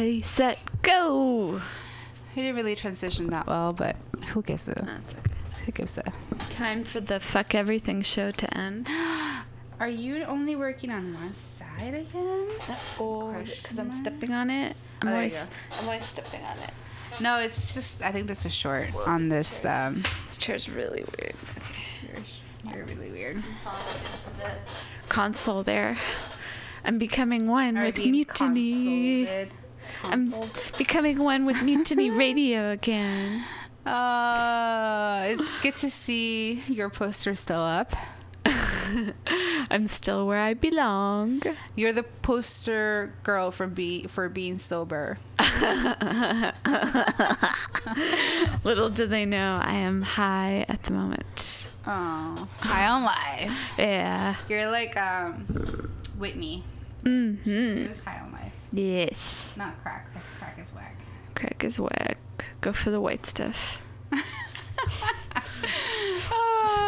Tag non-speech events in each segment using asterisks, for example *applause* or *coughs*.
Ready, set, go. He didn't really transition that well, but who gives a who gives a? Time for the fuck everything show to end. *gasps* Are you only working on one side again? Oh, because I'm stepping on it. I'm Oh, there you always, go. I'm always stepping on it. No, it's just I think this is short on this. Um, This chair's really weird. You're, you're really weird. Console there. I'm becoming one Are with mutiny. consulted. I'm becoming one with mutiny *laughs* radio again. Uh, it's good to see your poster still up. *laughs* I'm still where I belong. You're the poster girl for be for being sober. *laughs* Little do they know I am high at the moment. Oh, high on life. Yeah. You're like um, Whitney. Mm-hmm. was high on Yes. not crack. crack is whack. Crack is whack. Go for the white stuff. *laughs*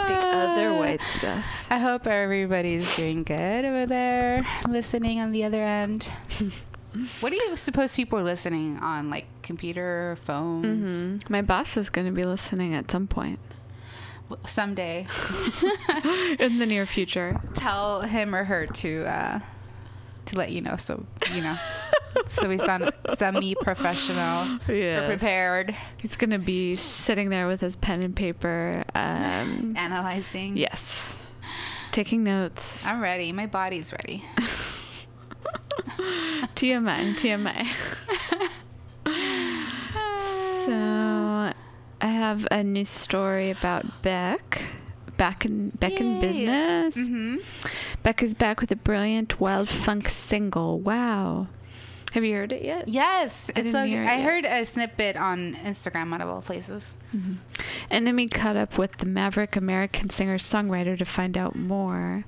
The other white stuff. I hope everybody's doing good over there, listening on the other end. *laughs* what do you suppose people are listening on, like computer, phones? hmm My boss is going to be listening at some point Someday, *laughs* in the near future. tell him or her to uh, to let you know, so you know, so we sound semi-professional Yeah. prepared, He's going to be sitting there with his pen and paper. Um, analyzing. yes. Taking notes. I'm ready. My body's ready. *laughs* TMI. TMI. *laughs* So, I have a new story about Beck. Back in Beck in Yay. business. hmm Beck is back with a brilliant wild funk single. Wow. Have you heard it yet? Yes, I it's hear it I yet. heard a snippet on Instagram out of all places. NME caught up with the maverick American singer songwriter to find out more.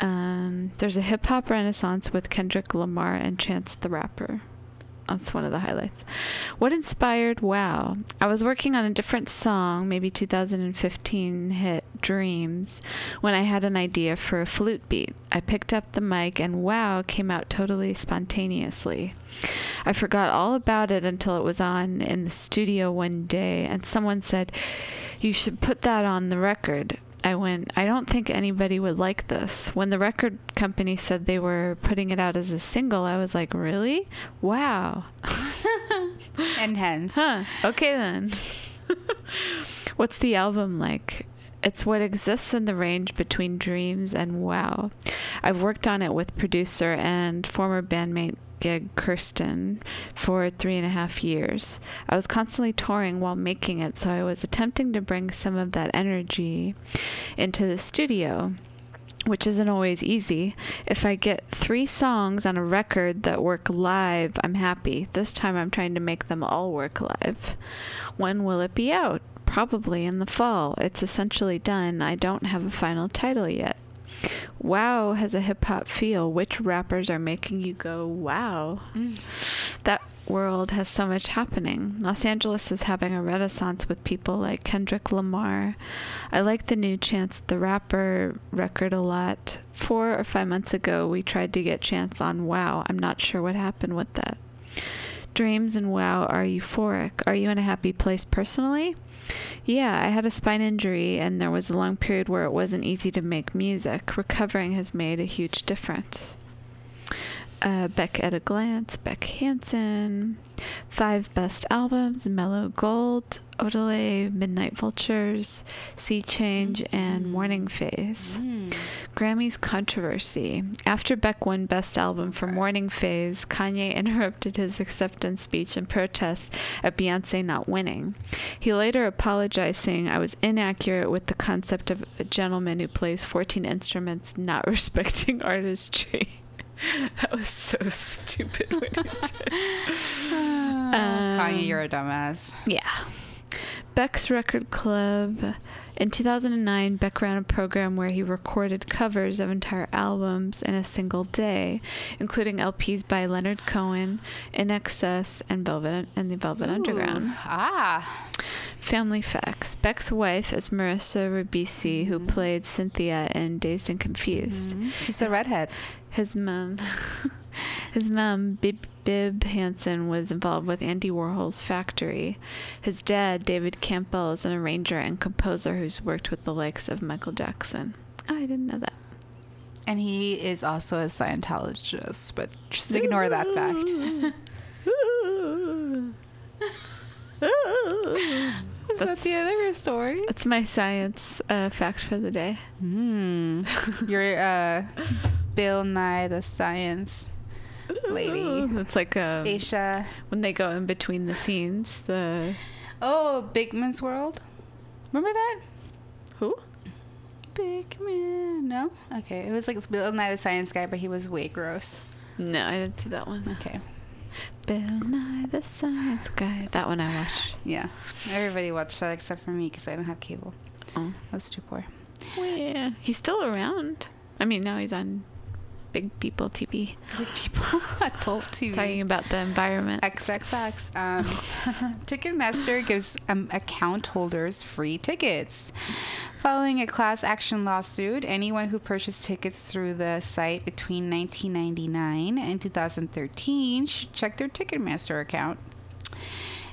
Um, there's a hip hop renaissance with Kendrick Lamar and Chance the Rapper. That's one of the highlights. What inspired Wow? I was working on a different song, maybe 2015 hit Dreams, when I had an idea for a flute beat. I picked up the mic and Wow came out totally spontaneously. I forgot all about it until it was on in the studio one day, and someone said, You should put that on the record. I went, I don't think anybody would like this. When the record company said they were putting it out as a single, I was like, Really? Wow. *laughs* And hence, Huh. Okay then. *laughs* What's the album like? It's what exists in the range between dreams and wow. I've worked on it with producer and former bandmate Gig Kurstin for three and a half years. I was constantly touring while making it, so I was attempting to bring some of that energy into the studio which isn't always easy. If I get three songs on a record that work live, I'm happy. This time I'm trying to make them all work live. When will it be out? Probably in the fall. It's essentially done. I don't have a final title yet. Wow has a hip hop feel. Which rappers are making you go, wow? Mm. That world has so much happening. Los Angeles is having a renaissance with people like Kendrick Lamar. I like the new Chance the Rapper record a lot. Four or five months ago, we tried to get Chance on Wow. I'm not sure what happened with that. Dreams and Wow are euphoric. Are you in a happy place personally? Yeah, I had a spine injury and there was a long period where it wasn't easy to make music. Recovering has made a huge difference. Uh, Beck at a Glance, Beck Hansen, Five Best Albums, Mellow Gold, Odelay, Midnight Vultures, Sea Change, and Morning Phase. Grammy's controversy. After Beck won Best Album for Morning Phase, Kanye *laughs* interrupted his acceptance speech in protest at Beyonce not winning. He later apologized, saying, I was inaccurate with the concept of a gentleman who plays 14 instruments not *laughs* respecting artistry. *laughs* that was so stupid when he did. Kanye, *laughs* you're a dumbass. Yeah. Beck's Record Club. In 2009, Beck ran a program where he recorded covers of entire albums in a single day, including LPs by Leonard Cohen, INXS, and Velvet and the Velvet Underground. Ah, Family facts: Beck's wife is Marissa Ribisi, who played Cynthia in Dazed and Confused. she's a redhead. His mom, *laughs* his mom, Bib- Bib Hansen was involved with Andy Warhol's factory. His dad, David Campbell, is an arranger and composer who's worked with the likes of Michael Jackson. Oh, I didn't know that. And he is also a Scientologist, but just ignore that fact. *laughs* Is that the end of your story? That's my science uh, fact for the day. Hmm. You're uh, Bill Nye the Science lady. It's like um, Aisha. when they go in between the scenes. The Oh, Bigman's World. Remember that? who? Big Man. No? Okay. It was like Bill Nye the Science guy, but he was way gross. No, I didn't see that one. Okay. Bill Nye the Science Guy. That one I watched. Yeah. Everybody watched that except for me because I don't have cable. Oh. I was too poor. Well, yeah, he's still around. I mean, now he's on Big People TV Big people. *laughs* Adult TV. talking about the environment. XXX. Um, *laughs* Ticketmaster gives um, account holders free tickets. Following a class action lawsuit, anyone who purchased tickets through the site between 1999 and 2013 should check their Ticketmaster account.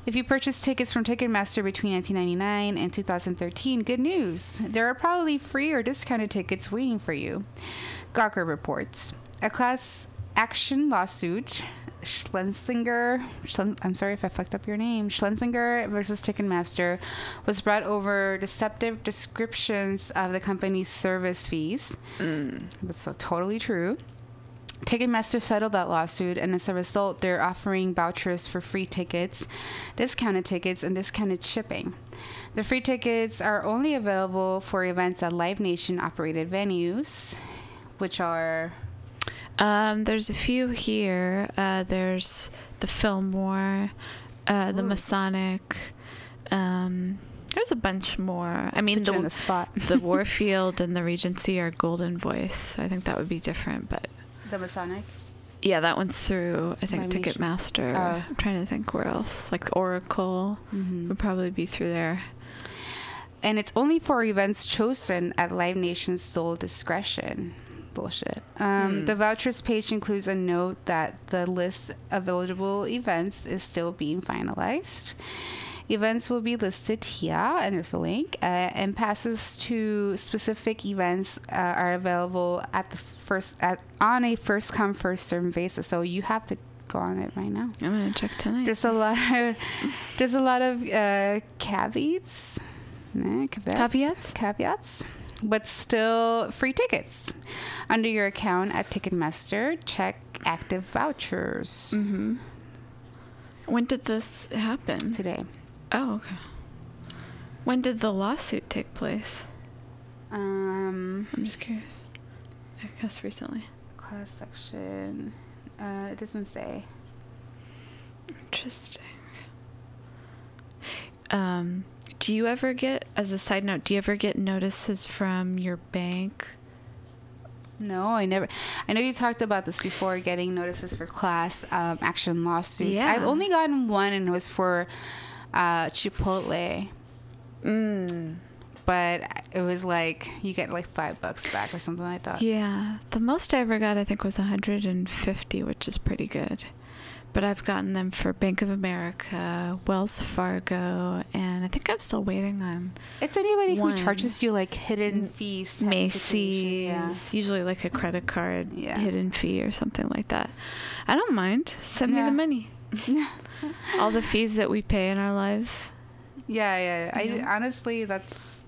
If you purchased tickets from Ticketmaster between 1999 and 2013, good news. There are probably free or discounted tickets waiting for you. Gawker reports. A class action lawsuit, Schlensinger, Schlen, I'm sorry if I fucked up your name, Schlensinger versus Ticketmaster, was brought over deceptive descriptions of the company's service fees. Mm. That's so totally true. Ticketmaster settled that lawsuit, and as a result, they're offering vouchers for free tickets, discounted tickets, and discounted shipping. The free tickets are only available for events at Live Nation operated venues, which are Um, there's a few here. Uh, there's the Fillmore, uh, the Ooh. Masonic. Um, there's a bunch more. I mean, put the the spot. *laughs* the *laughs* Warfield and the Regency are Golden Voice. I think that would be different, but the Masonic. yeah, that one's through. I think Ticketmaster. Oh. I'm trying to think where else. Like Oracle Mm-hmm. would probably be through there. And it's only for events chosen at Live Nation's sole discretion. Bullshit. Um, Hmm. The vouchers page includes a note that the list of eligible events is still being finalized. Events will be listed here, and there's a link. Uh, and passes to specific events uh, are available at the first at on a first come first served basis. So you have to go on it right now. I'm gonna check tonight. There's a lot. Of, there's a lot of uh, caveats. Nah, caveats. Caveats? Caveats. But still free tickets. Under your account at Ticketmaster, check active vouchers Mm-hmm. When did this happen? today. Oh, okay. When did the lawsuit take place? Um, I'm just curious. I guess recently. class section. Uh, it doesn't say. Interesting. Um, do you ever get, as a side note, do you ever get notices from your bank? No, I never. I know you talked about this before, getting notices for class um, action lawsuits. Yeah. I've only gotten one, and it was for uh, Chipotle. Mm. but it was like you get like five bucks back or something like that. Yeah, the most I ever got, I think, was 150, which is pretty good. But I've gotten them for Bank of America, Wells Fargo, and I think I'm still waiting on It's anybody One. who charges you like hidden fees. Macy's, situation, usually like a credit card Yeah. hidden fee or something like that. I don't mind. Send me the money. *laughs* All the fees that we pay in our lives. yeah, yeah. I Yeah. honestly, that's.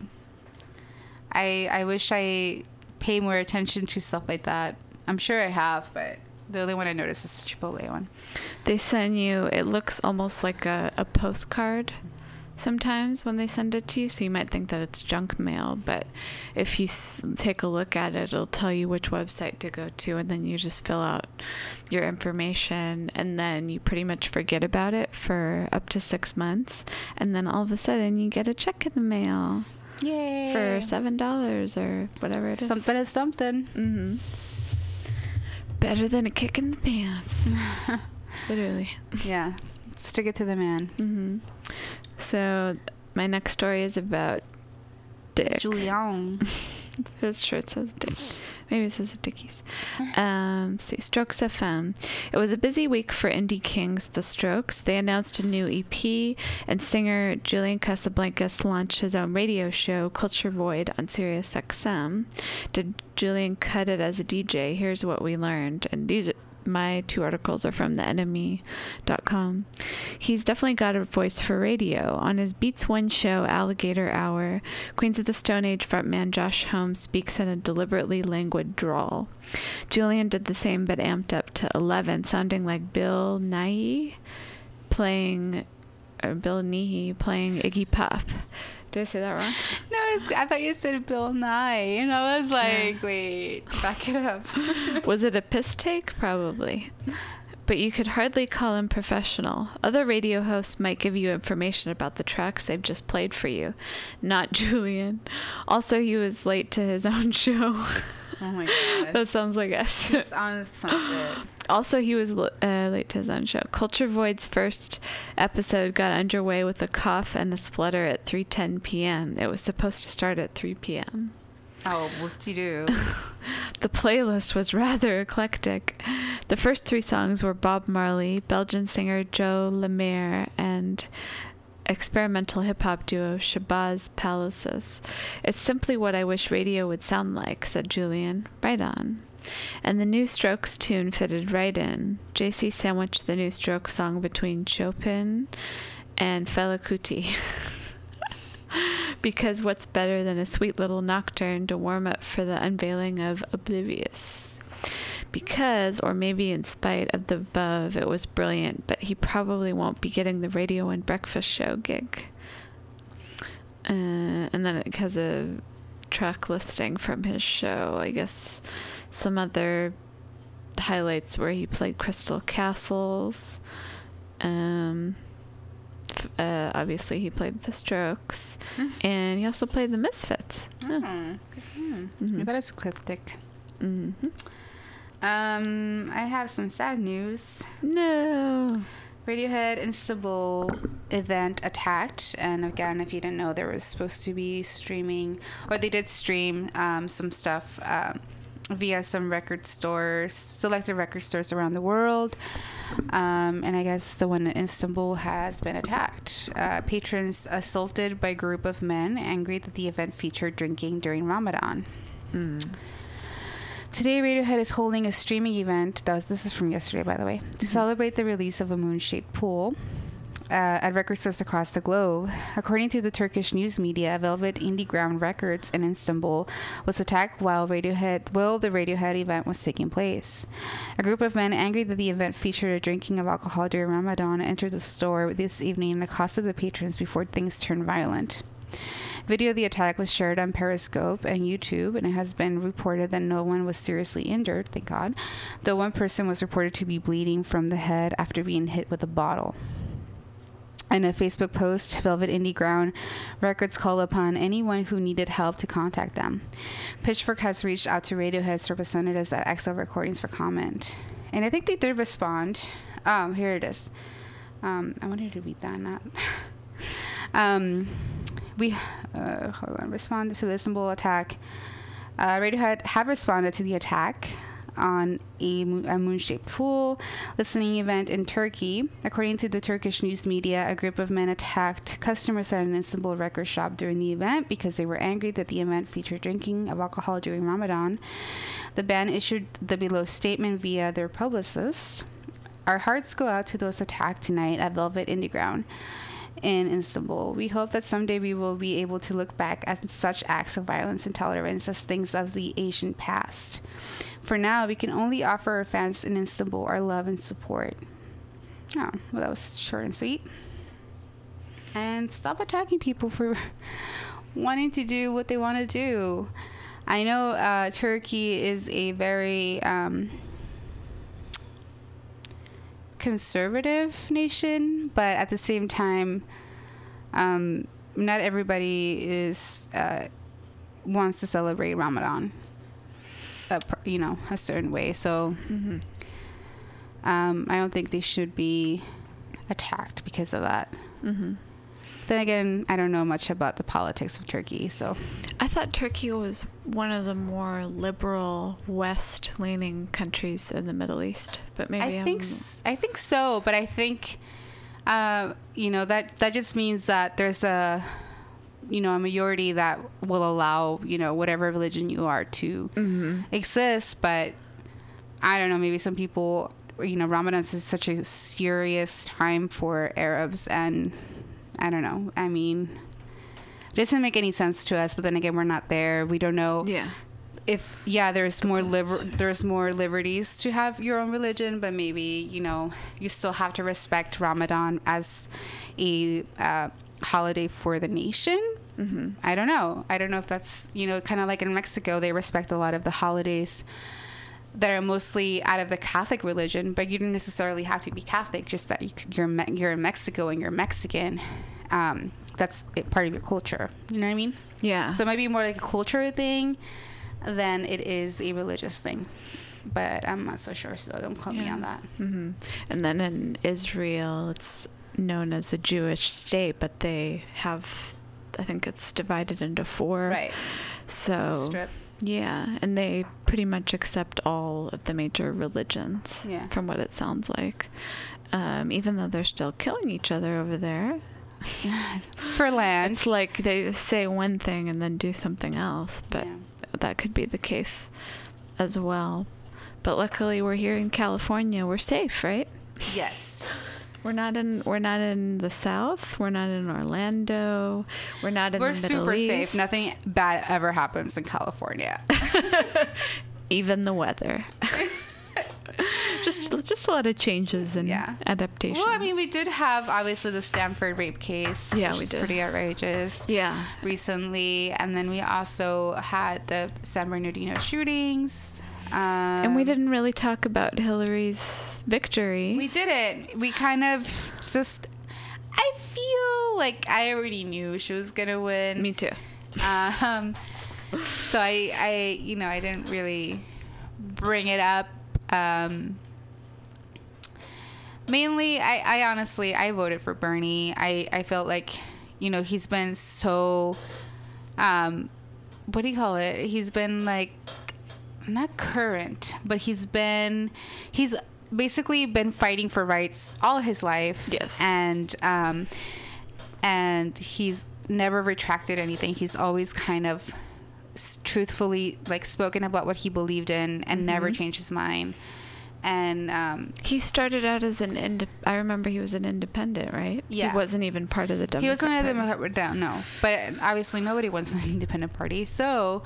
I I wish I pay more attention to stuff like that. I'm sure I have, but the only one I noticed is the Chipotle one. They send you, it looks almost like a, a postcard sometimes when they send it to you. So you might think that it's junk mail, but if you s- take a look at it, it'll tell you which website to go to, and then you just fill out your information, and then you pretty much forget about it for up to six months. And then all of a sudden, you get a check in the mail Yay! for $7 or whatever it is. something is something. Mm-hmm. Better than a kick in the pants. *laughs* Literally. yeah, stick it to the man. hmm So my next story is about Dick. Julian. *laughs* His shirt says Dick. Maybe this is a Dickies. Um, see, Strokes FM. It was a busy week for indie kings, The Strokes. They announced a new EP, and singer Julian Casablancas launched his own radio show, Culture Void, on Sirius XM. Did Julian cut it as a DJ? Here's what we learned. And these my two articles are from theenemy.com. He's definitely got a voice for radio. On his Beats One show, Alligator Hour, Queens of the Stone Age frontman Josh Holmes speaks in a deliberately languid drawl. Julian did the same but amped up to 11, sounding like Bill Nye playing, or Bill Nighy playing Iggy Pop. Did I say that wrong? *laughs* No, was, I thought you said Bill Nye, and I was like, yeah. wait, back it up. *laughs* was it a piss take? Probably. But you could hardly call him professional. Other radio hosts might give you information about the tracks they've just played for you. Not *laughs* Julian. Also, he was late to his own show. Oh my god. that sounds like us. It's on some shit. Also, he was uh, late to his own show. Culture Void's first episode got underway with a cough and a splutter at 3:10 p.m. It was supposed to start at 3 p.m. Oh, whoop-de-doo. *laughs* the playlist was rather eclectic. The first three songs were Bob Marley, Belgian singer Jo Lemaire, and experimental hip hop duo Shabazz Palaces. It's simply what I wish radio would sound like, said Julian. Right on. And the new Strokes tune fitted right in. JC sandwiched the new Strokes song between Chopin and Fela Kuti. *laughs* because what's better than a sweet little nocturne to warm up for the unveiling of Oblivius? because, or maybe in spite of the above, it was brilliant, but he probably won't be getting the radio and breakfast show gig. Uh, and then it has a track listing from his show. I guess some other highlights where he played Crystal Castles. Um, uh, obviously, he played the Strokes, and he also played the Misfits. Oh, yeah. mm-hmm. That is eclectic. Mm-hmm. Um, I have some sad news. No. Radiohead Istanbul event attacked, and again, if you didn't know, there was supposed to be streaming, or they did stream um, some stuff um, via some record stores, selected record stores around the world. Um, and I guess the one in Istanbul has been attacked. Uh, patrons assaulted by a group of men, angry that the event featured drinking during Ramadan. Mm. Today, Radiohead is holding a streaming event. That was this is from yesterday, by the way, to mm-hmm. celebrate the release of a moon-shaped pool. Uh, at record stores across the globe. According to the Turkish news media, Velvet Underground Records in Istanbul was attacked while Radiohead while the Radiohead event was taking place. A group of men angry that the event featured a drinking of alcohol during Ramadan entered the store this evening and accosted the patrons before things turned violent. Video of the attack was shared on Periscope and YouTube, and it has been reported that no one was seriously injured, thank God, though one person was reported to be bleeding from the head after being hit with a bottle. In a Facebook post, Velvet Underground Records called upon anyone who needed help to contact them. Pitchfork has reached out to Radiohead's representatives at XL Recordings for comment. And I think they did respond. Oh, here it is. Um, I wanted to read that, not. *laughs* um, we uh, hold on, responded to the Istanbul attack. Uh, Radiohead have responded to the attack on a, a moon-shaped pool listening event in Turkey. According to the Turkish news media, a group of men attacked customers at an Istanbul record shop during the event because they were angry that the event featured drinking of alcohol during Ramadan. The band issued the below statement via their publicist. Our hearts go out to those attacked tonight at Velvet Underground in Istanbul. We hope that someday we will be able to look back at such acts of violence and tolerance as things of the Asian past. For now, we can only offer our fans in Istanbul our love and support. Oh, well, that was short and sweet. And stop attacking people for *laughs* wanting to do what they want to do. I know uh, Turkey is a very um, conservative nation, but at the same time, um, not everybody is uh, wants to celebrate Ramadan. A, you know, a certain way. So, mm-hmm. um, I don't think they should be attacked because of that. Mm-hmm. Then again, I don't know much about the politics of Turkey, so I thought Turkey was one of the more liberal, west-leaning countries in the Middle East, but maybe I I'm, think s- I think so, but I think uh, you know that that just means that there's a you know a majority that will allow you know whatever religion you are to Mhm. exist, but I don't know. Maybe some people you know Ramadan is such a serious time for Arabs, and I don't know. I mean. It doesn't make any sense to us, but then again, we're not there. We don't know yeah. if yeah there's more liber- there's more liberties to have your own religion but maybe you know you still have to respect ramadan as a uh, holiday for the nation hmm i don't know i don't know if that's you know kind of like in mexico they respect a lot of the holidays that are mostly out of the Catholic religion, but you don't necessarily have to be Catholic. Just that you, c- you're you're in Mexico and you're Mexican. Um, that's it, part of your culture. You know what I mean? Yeah. So it might be more like a culture thing than it is a religious thing. But I'm not so sure, so don't quote me on that. hmm And then in Israel, it's known as a Jewish state, but they have, I think it's divided into four. Right. So Strip. Yeah, and they pretty much accept all of the major religions. Yeah. From what it sounds like, um, even though they're still killing each other over there. *laughs* For land. It's like they say one thing and then do something else, but Yeah. that could be the case as well. But luckily, we're here in California. We're safe, right? Yes. We're not in. We're not in the South. We're not in Orlando. We're not in the We're the Middle super East. safe. Nothing bad ever happens in California. *laughs* Even the weather. *laughs* just, just a lot of changes and Yeah. adaptations. well, I mean, we did have obviously the Stanford rape case. Yeah, which we did. Pretty outrageous. yeah. Recently, and then we also had the San Bernardino shootings. Um, And we didn't really talk about Hillary's victory. We didn't. We kind of just. I feel like I already knew she was gonna win. Me too. Um, so I, I, you know, I didn't really bring it up. Um, mainly, I, I honestly, I voted for Bernie. I, I felt like, you know, he's been so, um, what do you call it? He's been like, not current, but he's been, he's basically been fighting for rights all his life. Yes. And, um, and he's never retracted anything. He's always kind of truthfully like spoken about what he believed in and never Mhm. changed his mind. And um, He started out as an ind- I remember he was an independent, right? Yeah. He wasn't even part of the Democrat he wasn't a Party. Democrat, down, no. But obviously, nobody wants an *laughs* independent party. So,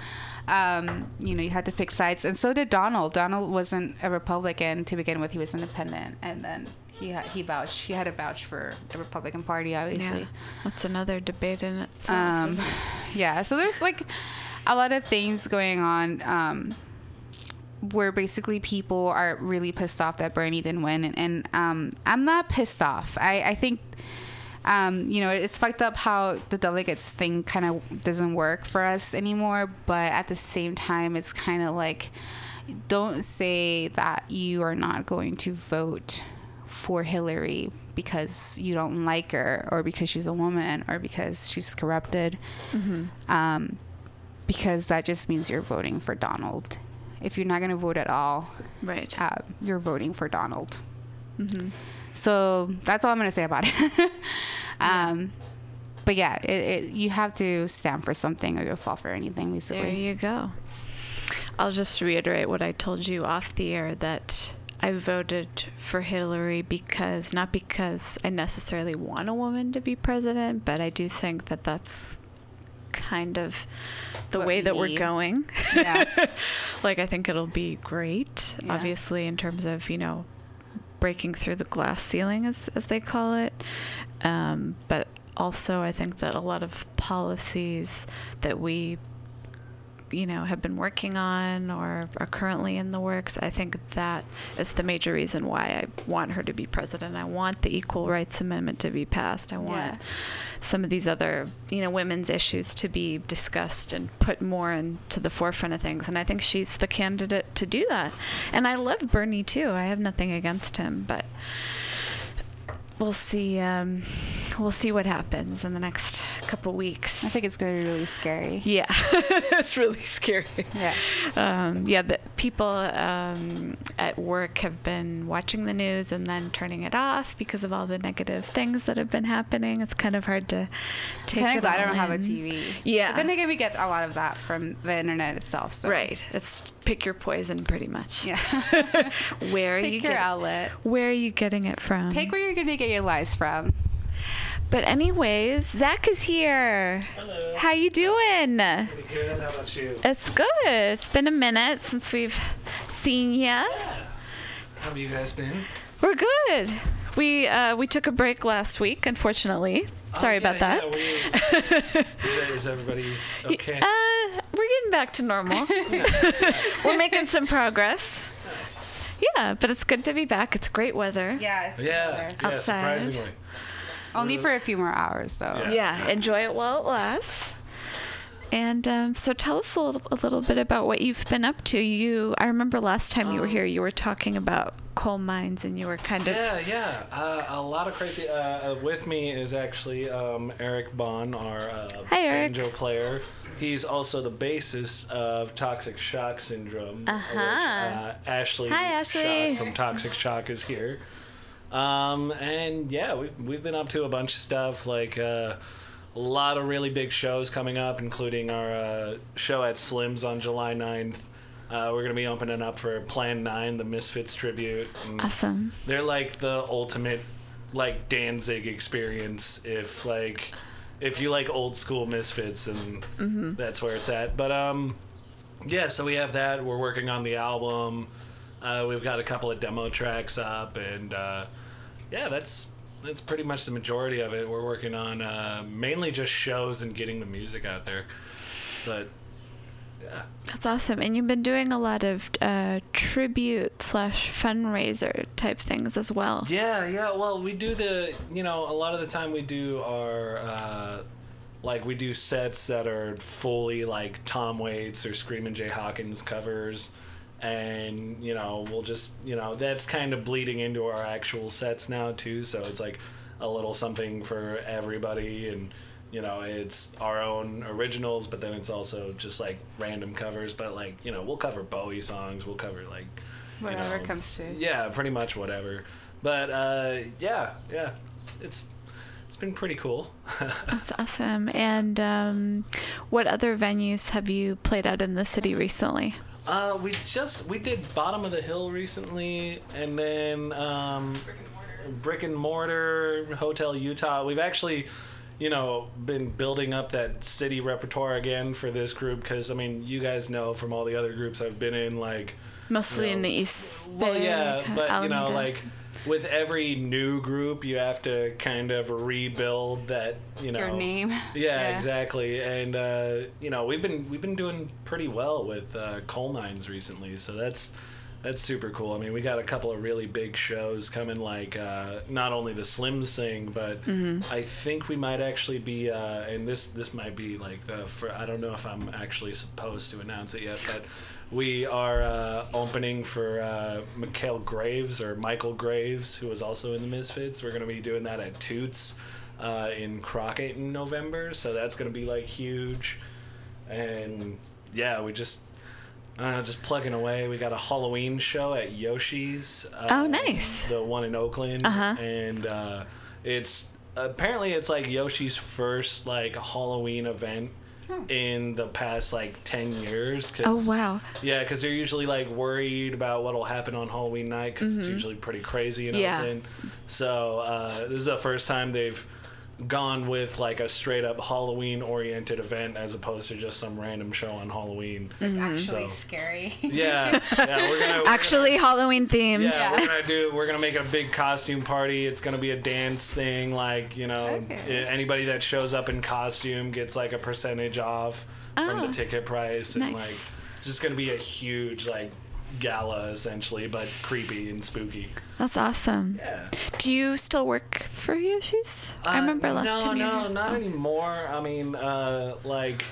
um, you know, you had to pick sides, and so did Donald. Donald wasn't a Republican to begin with; he was independent, and then he ha- he vouched. He had a vouch for the Republican Party, obviously. Yeah. That's another debate in itself. Um, it? yeah, so there's like a lot of things going on um, where basically people are really pissed off that Bernie didn't win, and, and um, I'm not pissed off. I, I think. Um, you know, it's fucked up how the delegates thing kind of doesn't work for us anymore. But at the same time, it's kind of like, don't say that you are not going to vote for Hillary because you don't like her or because she's a woman or because she's corrupted. Mhm. Um, because that just means you're voting for Donald. If you're not going to vote at all, Right. uh, you're voting for Donald. hmm So that's all I'm going to say about it. *laughs* um, but yeah, it, it, you have to stand for something or you'll fall for anything, basically. There you go. I'll just reiterate what I told you off the air that I voted for Hillary because, not because I necessarily want a woman to be president, but I do think that that's kind of the What way we that we're going. Yeah. *laughs* like, I think it'll be great, Yeah. obviously, in terms of, you know, breaking through the glass ceiling, as, as they call it. Um, but also, I think that a lot of policies that we you know have been working on or are currently in the works i think that is the major reason why i want her to be president. I want the equal rights amendment to be passed. I want Yeah. some of these other you know women's issues to be discussed and put more into the forefront of things. And i think she's the candidate to do that. And i love bernie too. I have nothing against him but we'll see. Um, we'll see what happens in the next couple weeks. I think it's gonna be really scary. Yeah, *laughs* it's really scary. Yeah. Um, yeah, the people um, at work have been watching the news and then turning it off because of all the negative things that have been happening. It's kind of hard to take. Kind of glad I don't have a. TV. Yeah. But then again, we get a lot of that from the internet itself. So. Right. It's pick your poison, pretty much. Yeah. *laughs* Where are Pick you your get- outlet. Where are you getting it from? Pick where you're gonna get your lies from. But anyways, Zach is here. Hello. How you doing? Pretty good. How about you? It's good. It's been a minute since we've seen ya. How have you guys been? We're good. We uh, we took a break last week, unfortunately. Sorry Oh, yeah, about that. yeah, we- *laughs* is, that- is everybody okay? Uh, we're getting back to normal. *laughs* *laughs* we're making some progress. Yeah, but it's good to be back. It's great weather. Yeah. It's yeah, yeah, Outside. surprisingly. Only for a few more hours, though. Yeah. Yeah, enjoy it while it lasts. And um, so, tell us a little, a little bit about what you've been up to. You, I remember last time you were here, you were talking about coal mines, and you were kind of Yeah, yeah. Uh, a lot of crazy. Uh, uh, with me is actually um, Eric Bond, our uh, Hi, Eric. banjo player. He's also the bassist of Toxic Shock Syndrome. Uh-huh. Which, uh, Ashley, Hi, Ashley. Shock from Toxic Shock is here. Um, and yeah, we've we've been up to a bunch of stuff like uh, a lot of really big shows coming up, including our uh, show at Slim's on July 9th. Uh, we're gonna be opening up for Plan Nine, the Misfits tribute. And awesome. they're like the ultimate, like Danzig experience. If like, if you like old school Misfits, and that's where it's at. But um, yeah. So we have that. We're working on the album. Uh, we've got a couple of demo tracks up, and uh, yeah, that's that's pretty much the majority of it. We're working on uh, mainly just shows and getting the music out there. But That's awesome. And you've been doing a lot of uh, tribute slash fundraiser type things as well. Yeah, yeah. Well, we do the, you know, a lot of the time we do our, uh, like, we do sets that are fully like Tom Waits or Screaming Jay Hawkins covers. And, you know, we'll just, you know, that's kind of bleeding into our actual sets now, too. So it's like a little something for everybody. And, you know, it's our own originals, but then it's also just like random covers. But, like, you know, we'll cover Bowie songs, we'll cover, like, you Whatever know, comes to. yeah, pretty much whatever. But uh, yeah, yeah, it's it's been pretty cool. *laughs* That's awesome. And um, what other venues have you played at in the city recently? uh, we just we did Bottom of the Hill recently, and then um, Brick and Mortar Hotel Utah. We've actually. You know, been building up that city repertoire again for this group because I mean, you guys know from all the other groups I've been in, like Mostly No. in the East Well, yeah, but you know, like with every new group, you have to kind of rebuild that. You know, Your name. Yeah, Yeah. exactly. And uh, you know, we've been we've been doing pretty well with uh, coal mines recently, so that's that's super cool. I mean, we got a couple of really big shows coming, like uh, not only the Slim thing, but I think we might actually be, uh, and this this might be like the for I don't know if I'm actually supposed to announce it yet, but we are uh, opening for uh, Mikhail Graves or Michael Graves, who was also in the Misfits. We're going to be doing that at Toots uh, in Crockett in November, so that's going to be like huge. And yeah, we just I don't know, just plugging away. We got a Halloween show at Yoshi's. Uh, Oh, nice. The one in Oakland, Uh-huh. and uh, it's apparently it's like Yoshi's first like Halloween event in the past like 10 years 'cause- Oh wow. yeah because they're usually like worried about what'll happen on halloween night because it's Mhm. usually pretty crazy in Yeah. oakland so uh, this is the first time they've gone with like a straight up halloween oriented event as opposed to just some random show on halloween Actually So- scary. yeah yeah we're *laughs* gonna we're Actually, Halloween themed. yeah, Yeah. we're gonna do. We're gonna make a big costume party. It's gonna be a dance thing. Like you know, Okay. anybody that shows up in costume gets like a percentage off from Oh. the ticket price, and like it's just gonna be a huge like gala essentially, but creepy and spooky. That's awesome. Yeah. Do you still work for Yoshi's? I Uh, remember last no, time you No, were- not oh. anymore. I mean, uh, like,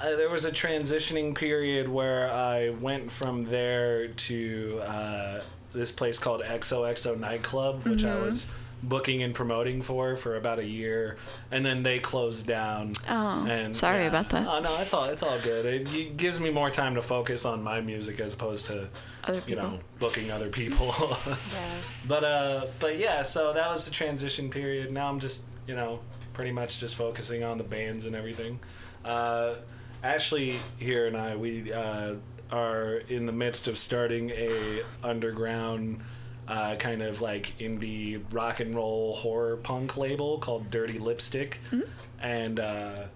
uh, there was a transitioning period where I went from there to uh, this place called XOXO Nightclub, which Mm-hmm. I was booking and promoting for for about a year, and then they closed down. Oh, and sorry yeah. about that. Oh no, it's all it's all good. It, gives me more time to focus on my music as opposed to you know booking other people. *laughs* yeah. *laughs* But uh, but yeah, so that was the transition period. Now I'm just you know pretty much just focusing on the bands and everything. Uh, Ashley here and I we uh, are in the midst of starting a underground. Uh, kind of like indie rock and roll horror punk label called Dirty Lipstick, and uh,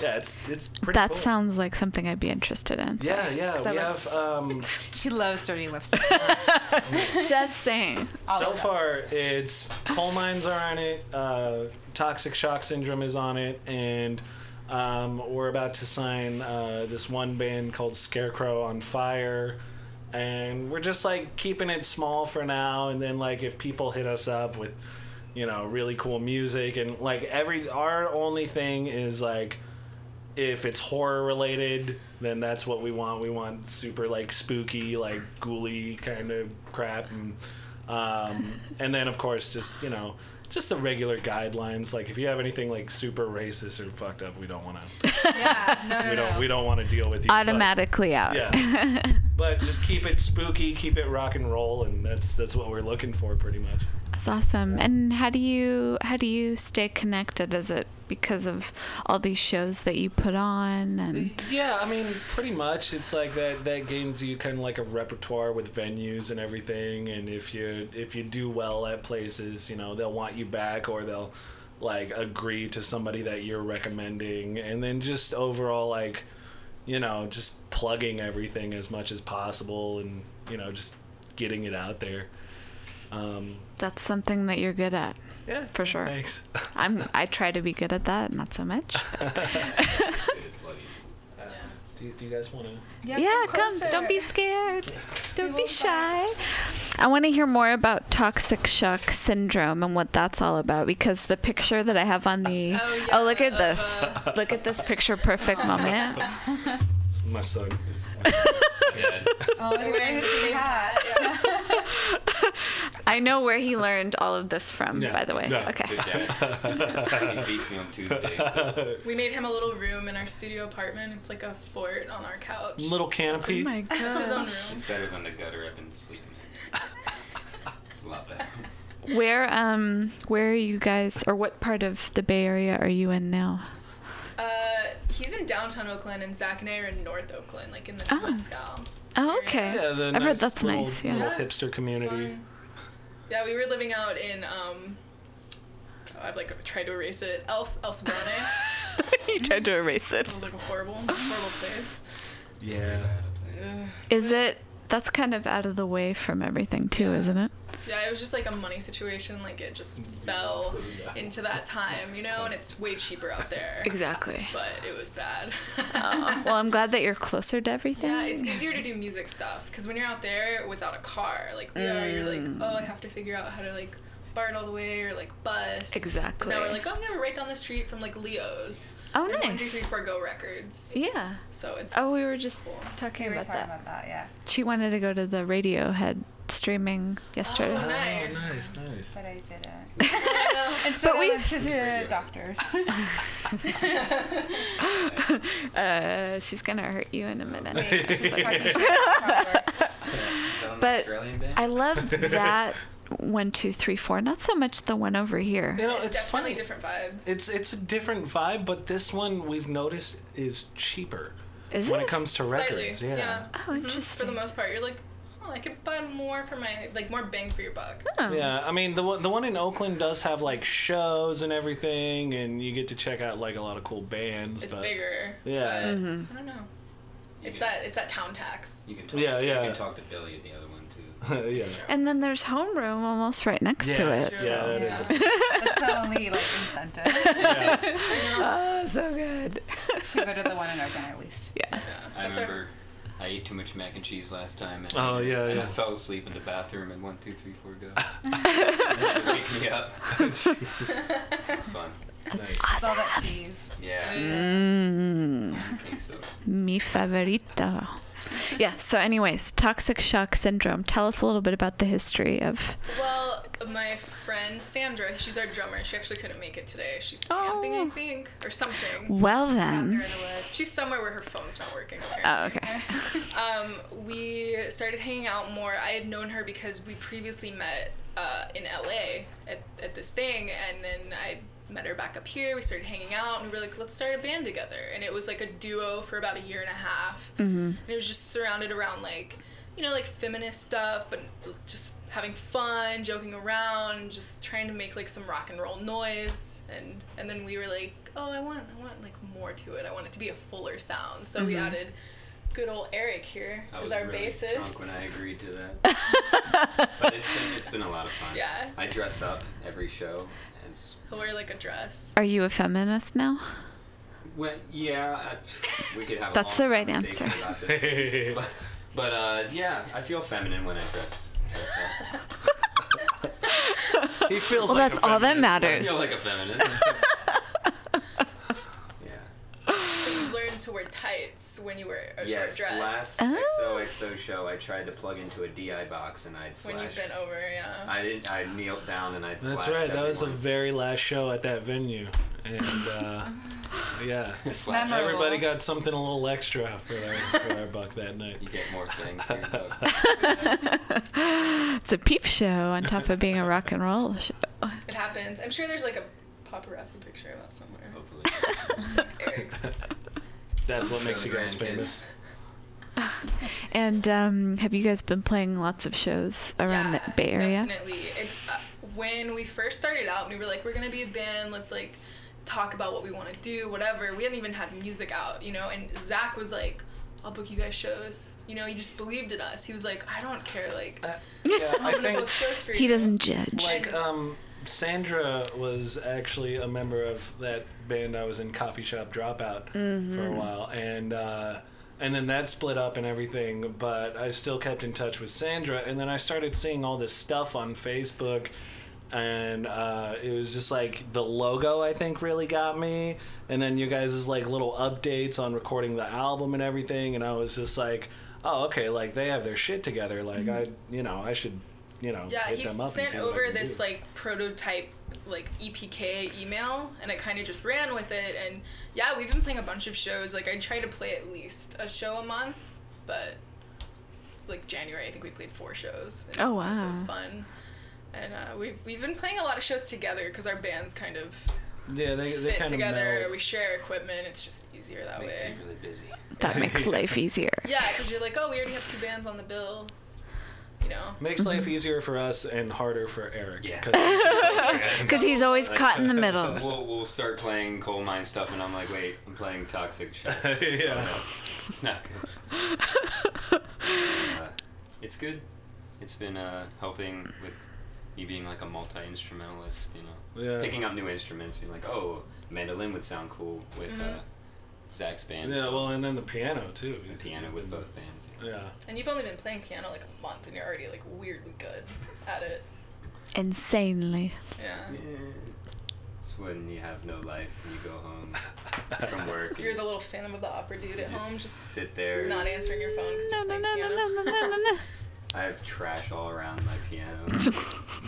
yeah, it's it's pretty. That cool. sounnes like something I'd be interested in. so- Yeah, yeah, 'cause I we love- have. Um, *laughs* She loves dirty lipstick. *laughs* Just saying. so far, it's coal mines are on it, uh, toxic shock syndrome is on it, and um, we're about to sign uh, this one band called Scarecrow on Fire. And we're just like keeping it small for now, and then like if people hit us up with, you know, really cool music, and like every our only thing is like if it's horror related, then that's what we want. We want super like spooky, like ghouly kind of crap, and um, and then of course just you know just the regular guidelines. Like if you have anything like super racist or fucked up, we don't want to. *laughs* yeah, no, no, We don't. no. We don't want to deal with you. but- Automatically out. yeah. *laughs* but just keep it spooky, keep it rock and roll, and that's that's what we're looking for, pretty much. That's awesome. And how do you how do you stay connected? Is it because of all these shows that you put on and Yeah, I mean, pretty much. It's like that. That gains you kind of like a repertoire with venues and everything. And if you if you do well at places, you know, they'll want you back, or they'll like agree to somebody that you're recommending, and then just overall like, you know, just plugging everything as much as possible, and you know, just getting it out there. Um, that's something that you're good at. yeah, For sure. Thanks. *laughs* I'm I try to be good at that, not so much. *laughs* *laughs* do, you, do you guys want to? yeah, come. Don't be scared. Don't be shy. I want to hear more about toxic shock syndrome and what that's all about because the picture that I have on the Oh, yeah, look at this. uh, Look at this picture perfect moment. It's my son. Is dead. Oh, look at his Same hat. *laughs* I know where he learned all of this from, Yeah, by the way. yeah. Okay. Good he beats me on Tuesday. *laughs* We made him a little room in our studio apartment. It's like a fort on our couch. Little Oh canopy. my It's his own gosh. room. It's better than the gutter I've been sleeping in. It's a lot better. Where um where are you guys or what part of the Bay Area are you in now? Uh, he's in downtown Oakland, and Zach and I are in North Oakland, like in the Oh. Newman Oh, okay. Yeah, the I've nice heard that's little, nice. Yeah. little hipster community. Yeah, we were living out in um. oh, I've like tried to erase it. El El Sobrante. *laughs* you tried to erase It it. was like a horrible, horrible place. Yeah. Ugh. Is it? That's kind of out of the way from everything too, Yeah. isn't it? Yeah, it was just like a money situation. Like it just fell into that time, you know, and it's way cheaper out there. Exactly. But it was bad. Oh, *laughs* well, I'm glad that you're closer to everything. Yeah, it's easier to do music stuff because when you're out there without a car, like we are, you're like, Mm. oh, I have to figure out how to like BART all the way or like bus. Exactly. But now we're like, oh yeah, we're right down the street from like Leo's. Oh, and One, nice. two, three, four, go records. Yeah. So it's. Oh, we were just cool. talking We were about talking that. about that, yeah. She wanted to go to the Radiohead streaming yesterday. Oh, Oh, Nice. nice, nice. But I didn't. *laughs* Instead, *laughs* But I we- went to the doctors. *laughs* uh, she's gonna hurt you in a minute. Just like- fucking shit. Hard work. Is that an But I love that one, two, three, four. Not so much the one over here. You know, it's, it's, definitely funny. a different vibe. It's it's a different vibe, but this one we've noticed is cheaper Is when it? it comes to Slightly, records. Yeah. Oh, Mhm. For the most part, you're like, oh, I could buy more for my like more bang for your buck. Oh. Yeah, I mean the one the one in Oakland does have like shows and everything, and you get to check out like a lot of cool bands. It's but bigger. Yeah. but Mhm. I don't know. You It's can- that it's that town tax. You can talk, Yeah, yeah. You can talk to Billy at the other one too. *laughs* yeah, And then there's homeroom almost right next to Yeah, it. True. yeah, that is. Yeah. *laughs* That's the only like incentive Yeah. *laughs* Oh, so good. to go to the one in Oakland at least. yeah. Yeah, I that's our- remember I ate too much mac and cheese last time. And, Oh, yeah, and yeah. I fell asleep in the bathroom and one, two, three, four, go. Wake me up. It's fun. Nice. With all that cheese. Yeah. It is. Mm, so. mi favorito. Yeah. So, anyways, toxic shock syndrome. Tell us a little bit about the history of. Well, my friend Sandra, she's our drummer. She actually couldn't make it today. She's camping, I Oh. think, or something. Well then. in the woods. She's somewhere where her phone's not working. Oh, okay. *laughs* Um, we started hanging out more. I had known her because we previously met uh, in LA at, at this thing, and then I met her back up here. We started hanging out, and we were like, let's start a band together. And it was like a duo for about a year and a half. Mm-hmm. And it was just surrounded around like, you know, like feminist stuff, but just having fun, joking around, just trying to make like some rock and roll noise. And and then we were like, oh, I want I want like more to it. I want it to be a fuller sound. So we added good old Eric here I as was our really bassist. drunk when I agreed to that. *laughs* but it's been it's been a lot of fun. Yeah. I dress up every show as He'll wear like a dress. Are you a feminist now? well, yeah. I, we could have. A That's long the right answer. this. but, *laughs* but uh, yeah, I feel feminine when I dress. dress *laughs* he feels Well, like that's a all that feminist. I matters. feel like a feminist. *laughs* yeah. You learned to wear tights when you wear a Yes, short dress. last Oh. XOXO show, I tried to plug into a DI box and I'd when you've been over, yeah. I didn't. I knelt down and I. That's flashed right. That was the very last show at that venue, and uh, *laughs* yeah, Flash everybody got something a little extra for their for our buck that night. You get more things for your buck. *laughs* It's a peep show on top of being a rock and roll show. It happens. I'm sure there's like a paparazzi picture of that somewhere. Hopefully. Eric's. That's what makes the you guys famous. *laughs* And um, have you guys been playing lots of shows around yeah, the Bay Area? Definitely. It's, uh, when we first started out, we were like, we're gonna be a band. Let's like talk about what we want to do, whatever. We hadn't even had music out, you know. And Zach was like, "I'll book you guys shows." You know, he just believed in us. He was like, "I don't care. Like, Uh, *laughs* yeah, I'm gonna think book shows for you." He doesn't judge. like um, Sandra was actually a member of that band I was in, Coffee Shop Dropout, for a while, and uh, and then that split up and everything. But I still kept in touch with Sandra, and then I started seeing all this stuff on Facebook. And uh, it was just like the logo, I think, really got me. And then you guys' like little updates on recording the album and everything. And I was just like, oh, okay, like they have their shit together. Like I, you know, I should, you know, Yeah, hit he them up sent see over this do. like prototype like EPK email, and I kind of just ran with it. And yeah, we've been playing a bunch of shows. Like I try to play at least a show a month, but like January, I think we played four shows. and Oh, It was fun. And uh, we've we've been playing a lot of shows together because our bands kind of Yeah, they, they fit kind together. of We share equipment. It's just easier that Makes way. me really busy. That makes *laughs* life easier. Yeah, because you're like, oh, we already have two bands on the bill. You know. makes life easier for us and harder for Eric. Yeah. 'cause- Because he's *laughs* always caught in the *laughs* middle. We'll, we'll start playing coal mine stuff, and I'm like, wait, I'm playing Toxic Shock. Oh, *laughs* yeah. no, it's not good. Uh, it's good. It's been uh, helping with me being like a multi instrumentalist, you know. Yeah. Picking up new instruments, being like, oh, mandolin would sound cool with uh, Zach's band. Yeah, so- well, and then the piano too. the piano with both bands. Yeah. Yeah. And you've only been playing piano like a month, and you're already like weirdly good *laughs* at it. Insanely. Yeah. It's when you have no life and you go home *laughs* from work. You're the little Phantom of the Opera dude you at home, just just sit there. not answering your phone because No, you're no, playing no, no, piano. no, no, no, no. *laughs* I have trash all around my piano. *laughs*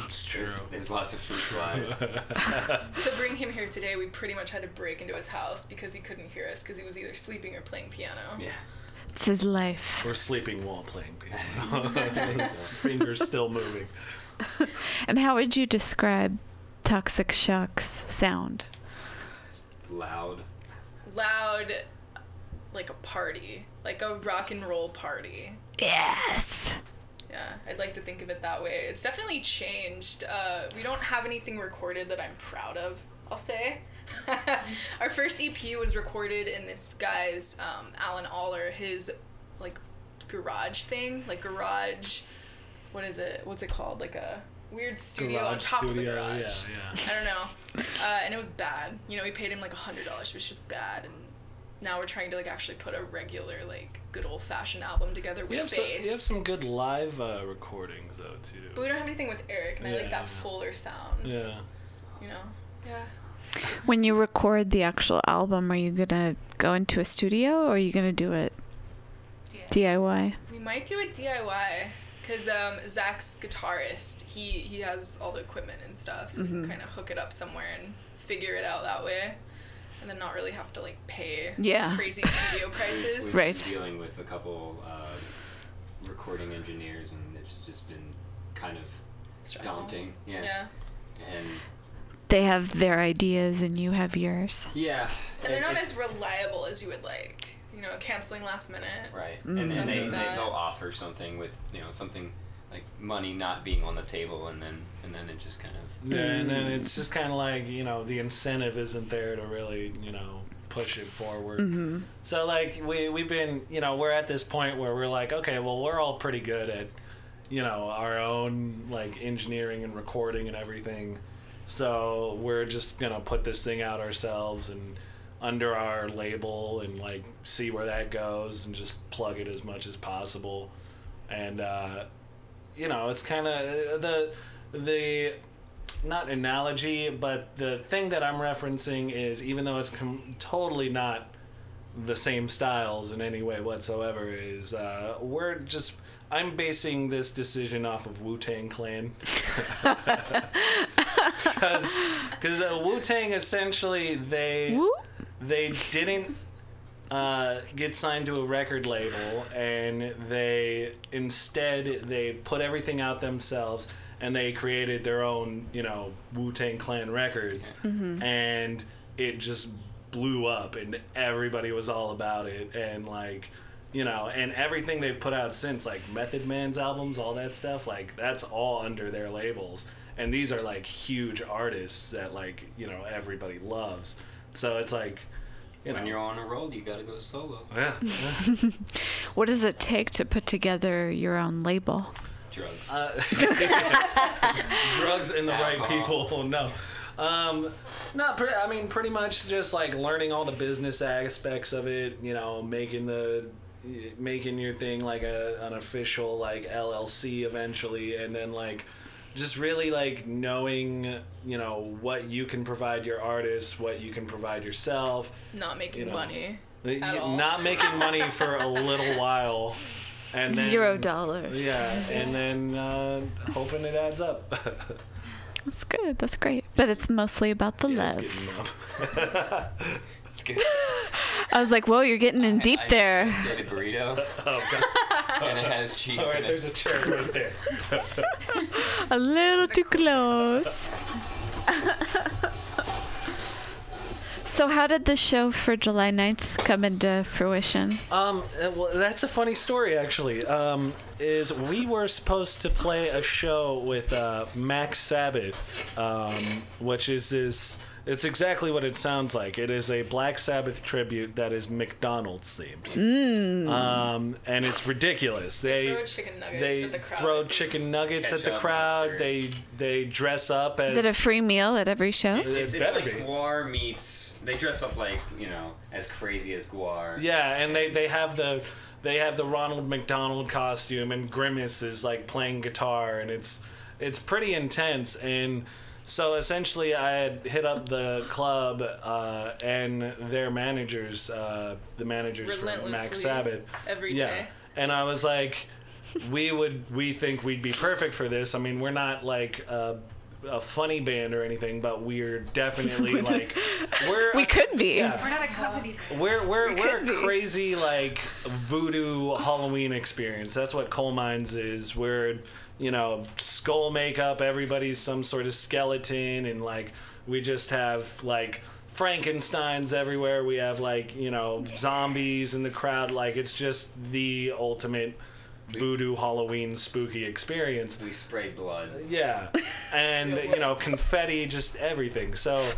It's true. There's, there's lots of fruit flies. *laughs* To bring him here today, we pretty much had to break into his house because he couldn't hear us because he was either sleeping or playing piano. Yeah. It's his life. Or sleeping while playing piano. *laughs* His fingers still moving. And how would you describe Toxic Shock's sound? Loud. Loud, like a party, like a rock and roll party. Yes. Yeah, I'd like to think of it that way. It's definitely changed. Uh, we don't have anything recorded that I'm proud of, I'll say. *laughs* Our first EP was recorded in this guy's, um, Alan Aller, his, like, garage thing. Like, garage. What is it? What's it called? Like a weird studio on Garage top of the garage. yeah, yeah. I don't know. Uh, and it was bad. You know, we paid him like a $100. It was just bad. And now we're trying to, like, actually put a regular, like, good old fashioned album together with You have, bass. some, you have some good live uh, recordings though too. But we don't have anything with Eric, and I like that yeah. fuller sound. Yeah. You know? Yeah. When you record the actual album, are you gonna go into a studio or are you gonna do it DIY? We might do it DIY. Because um, Zach's guitarist, he he has all the equipment and stuff, so we can kind of hook it up somewhere and figure it out that way, and then not really have to like pay Yeah. crazy studio prices. *laughs* We've Right. been dealing with a couple uh, recording engineers, and it's just been kind of Stressful. daunting. Yeah. Yeah. And They have their ideas and you have yours. yeah. And they're not as reliable as you would like. You know, canceling last minute. Right. Mm. And Stuff then they, like they, they'll offer something with, you know, something like money not being on the table, and then and then it just kind of. Yeah, and then it's just kind of like you know the incentive isn't there to really you know push it forward. Mm-hmm. So like we we've been you know we're at this point where we're like okay well we're all pretty good at you know our own like engineering and recording and everything. So we're just gonna put this thing out ourselves and under our label and like see where that goes and just plug it as much as possible. And uh, you know it's kind of the the not analogy, but the thing that I'm referencing is even though it's com- totally not the same styles in any way whatsoever, is uh, we're just I'm basing this decision off of Wu Tang Clan *laughs* *laughs* because because uh, Wu Tang essentially they Woo. they didn't uh, get signed to a record label and they instead they put everything out themselves and they created their own you know wu-tang clan records. And it just blew up and everybody was all about it and like you know and everything they've put out since like method man's albums all that stuff like that's all under their labels. And these are like huge artists that like you know everybody loves. So it's like you know When you're on a roll, you gotta go solo. yeah, *laughs* yeah. What does it take to put together your own label? Drugs. Uh, *laughs* *laughs* drugs and the right people. No, um, not. Pre- I mean, pretty much just like learning all the business aspects of it. You know, making the making your thing like a an official like LLC eventually, and then like just really like knowing you know what you can provide your artists, what you can provide yourself. Not making You know. money. Y- At all. Not making money *laughs* for a little while. And then, Zero dollars. Yeah, and then uh, hoping it adds up. That's good. That's great. But it's mostly about the Yeah, love. *laughs* it's getting up. That's good. I was like, whoa, you're getting in deep I there. just ate a burrito, *laughs* oh, God. and it has cheese All right, in it. there's a chair right there. *laughs* A little too close. *laughs* so, how did the show for July 9th come into fruition? Um, uh, well, that's a funny story, actually. Um, is we were supposed to play a show with uh, Mac Sabbath, um, which is this. It's exactly what it sounds like. It is a Black Sabbath tribute that is McDonald's themed, um, and it's ridiculous. They Throw chicken nuggets they at the crowd. throw chicken nuggets at the crowd. mustard. They they dress up as Is it a free meal at every show? It's, it's, It it's better like be. Gwar meets. They dress up like you know as crazy as Gwar. Yeah, and they, they have the they have the Ronald McDonald costume, and Grimace is like playing guitar, and it's it's pretty intense. And so essentially, I had hit up the club uh, and their managers, uh, the managers from Mac Sabbath, every yeah, day. and I was like, we would we think we'd be perfect for this. I mean, we're not like. A, a funny band or anything, but we're definitely *laughs* like we're We could be. Yeah. We're not a company. We're we're We we're could a be. crazy like voodoo Halloween experience. That's what Coal Mines is. We're you know skull makeup. Everybody's some sort of skeleton, and like we just have like Frankenstein's everywhere. We have like you know zombies in the crowd. Like it's just the ultimate voodoo Halloween spooky experience. We spray blood. Yeah, *laughs* and you know, confetti, just everything. So,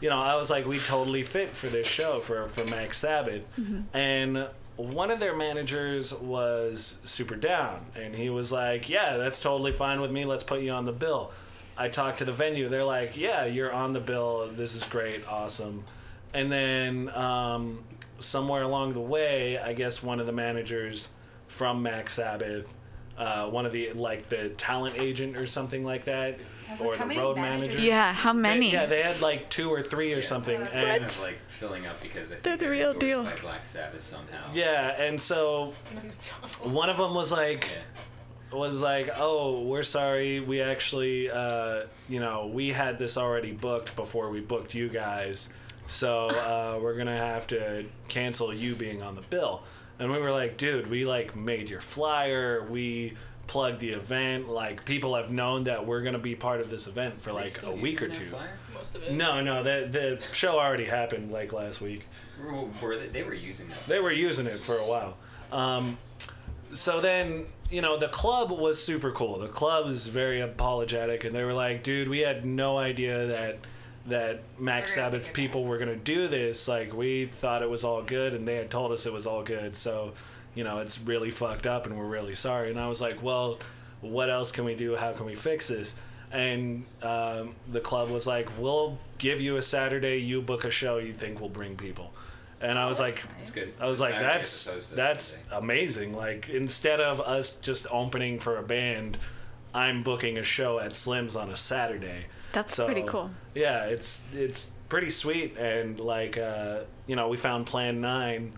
you know, I was like, we totally fit for this show for for Mac Sabbath, mm-hmm. and one of their managers was super down, and he was like, "Yeah, that's totally fine with me. Let's put you on the bill." I talked to the venue. They're like, "Yeah, you're on the bill. This is great, awesome." And then um, somewhere along the way, I guess one of the managers from Mac Sabbath, uh, one of the like the talent agent or something like that, Has or the road manager. Yeah, how They- many? yeah, they had like two or three or something, They're and kind of like filling up because I think They're the real deal. by Black Sabbath somehow. yeah, and so *laughs* one of them was like, Yeah. was like, "Oh, we're sorry. We actually, uh, you know, we had this already booked before we booked you guys, so uh, we're gonna have to cancel you being on the bill." And we were like, "Dude, we like made your flyer. We plugged the event. Like, people have known that we're gonna be part of this event for like a week or two. flyer? Most of it. No, no, the the show already happened like last week. Were- Were they, they were using that. They were using it for a while. Um, so then, you know, the club was super cool. The club is very apologetic, and they were like, "Dude, we had no idea that that Mac We're Sabbath's people were gonna do this. Like, we thought it was all good, and they had told us it was all good. So, you know, it's really fucked up, and we're really sorry." And I was like, "Well, what else can we do? How can we fix this?" And um, the club was like, "We'll give you a Saturday. You book a show you think will bring people." And I was like, It's good. I was It's like, Saturday that's as opposed to a that's amazing. Like instead of us just opening for a band, I'm booking a show at Slim's on a Saturday. That's So, pretty cool. Yeah, it's it's pretty sweet, and like uh, you know, we found Plan Nine,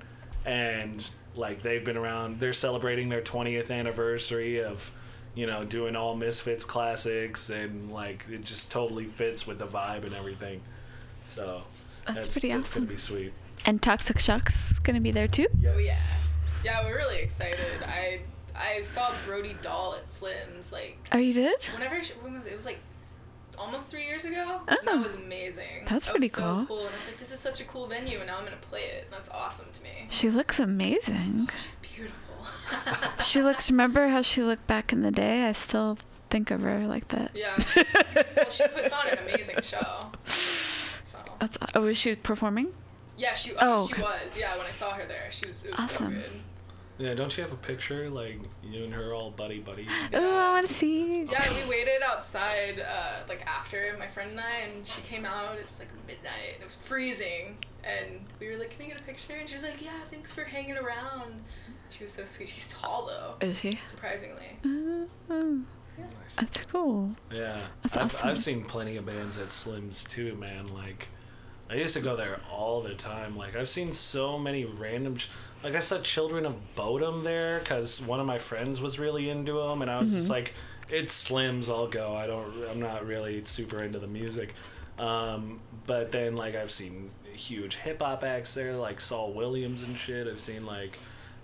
and like they've been around. They're celebrating their 20th anniversary of you know doing all Misfits classics, and like it just totally fits with the vibe and everything. So That's pretty that's awesome. gonna be sweet. And Toxic Shock's gonna be there too. Oh yeah, yeah. We're really excited. I I saw Brody Dalle at Slim's like Oh, you did? whenever she, when was it? It was like almost three years ago. Oh. that was amazing. That's that pretty was so cool. cool. And I was like, this is such a cool venue, and now I'm gonna play it. That's awesome to me. She looks amazing. Oh, she's beautiful. *laughs* She looks. Remember how she looked back in the day? I still think of her like that. Yeah. *laughs* well, she puts on an amazing show. So That's. Oh, was she performing? yeah, she Oh, oh, she was. Yeah, when I saw her there, she was. It was Awesome. so good. Yeah, don't you have a picture like you and her all buddy buddy? Oh, I want to see. Yeah, we waited outside, uh, like after my friend and I, and she came out. It was like midnight. And it was freezing, and we were like, "Can we get a picture?" And she was like, "Yeah, thanks for hanging around." She was so sweet. She's tall though, Is she? surprisingly. Uh, oh, that's cool. Yeah, That's I've awesome. I've seen plenty of bands at Slim's too, man. Like, I used to go there all the time. Like, I've seen so many random. Sh- like, I saw Children of Bodom there because one of my friends was really into them, and I was Mm-hmm. just like, "It's Slim's, I'll go." I don't. I'm not really super into the music. Um, but then, like, I've seen huge hip hop acts there, like Saul Williams and shit. I've seen like,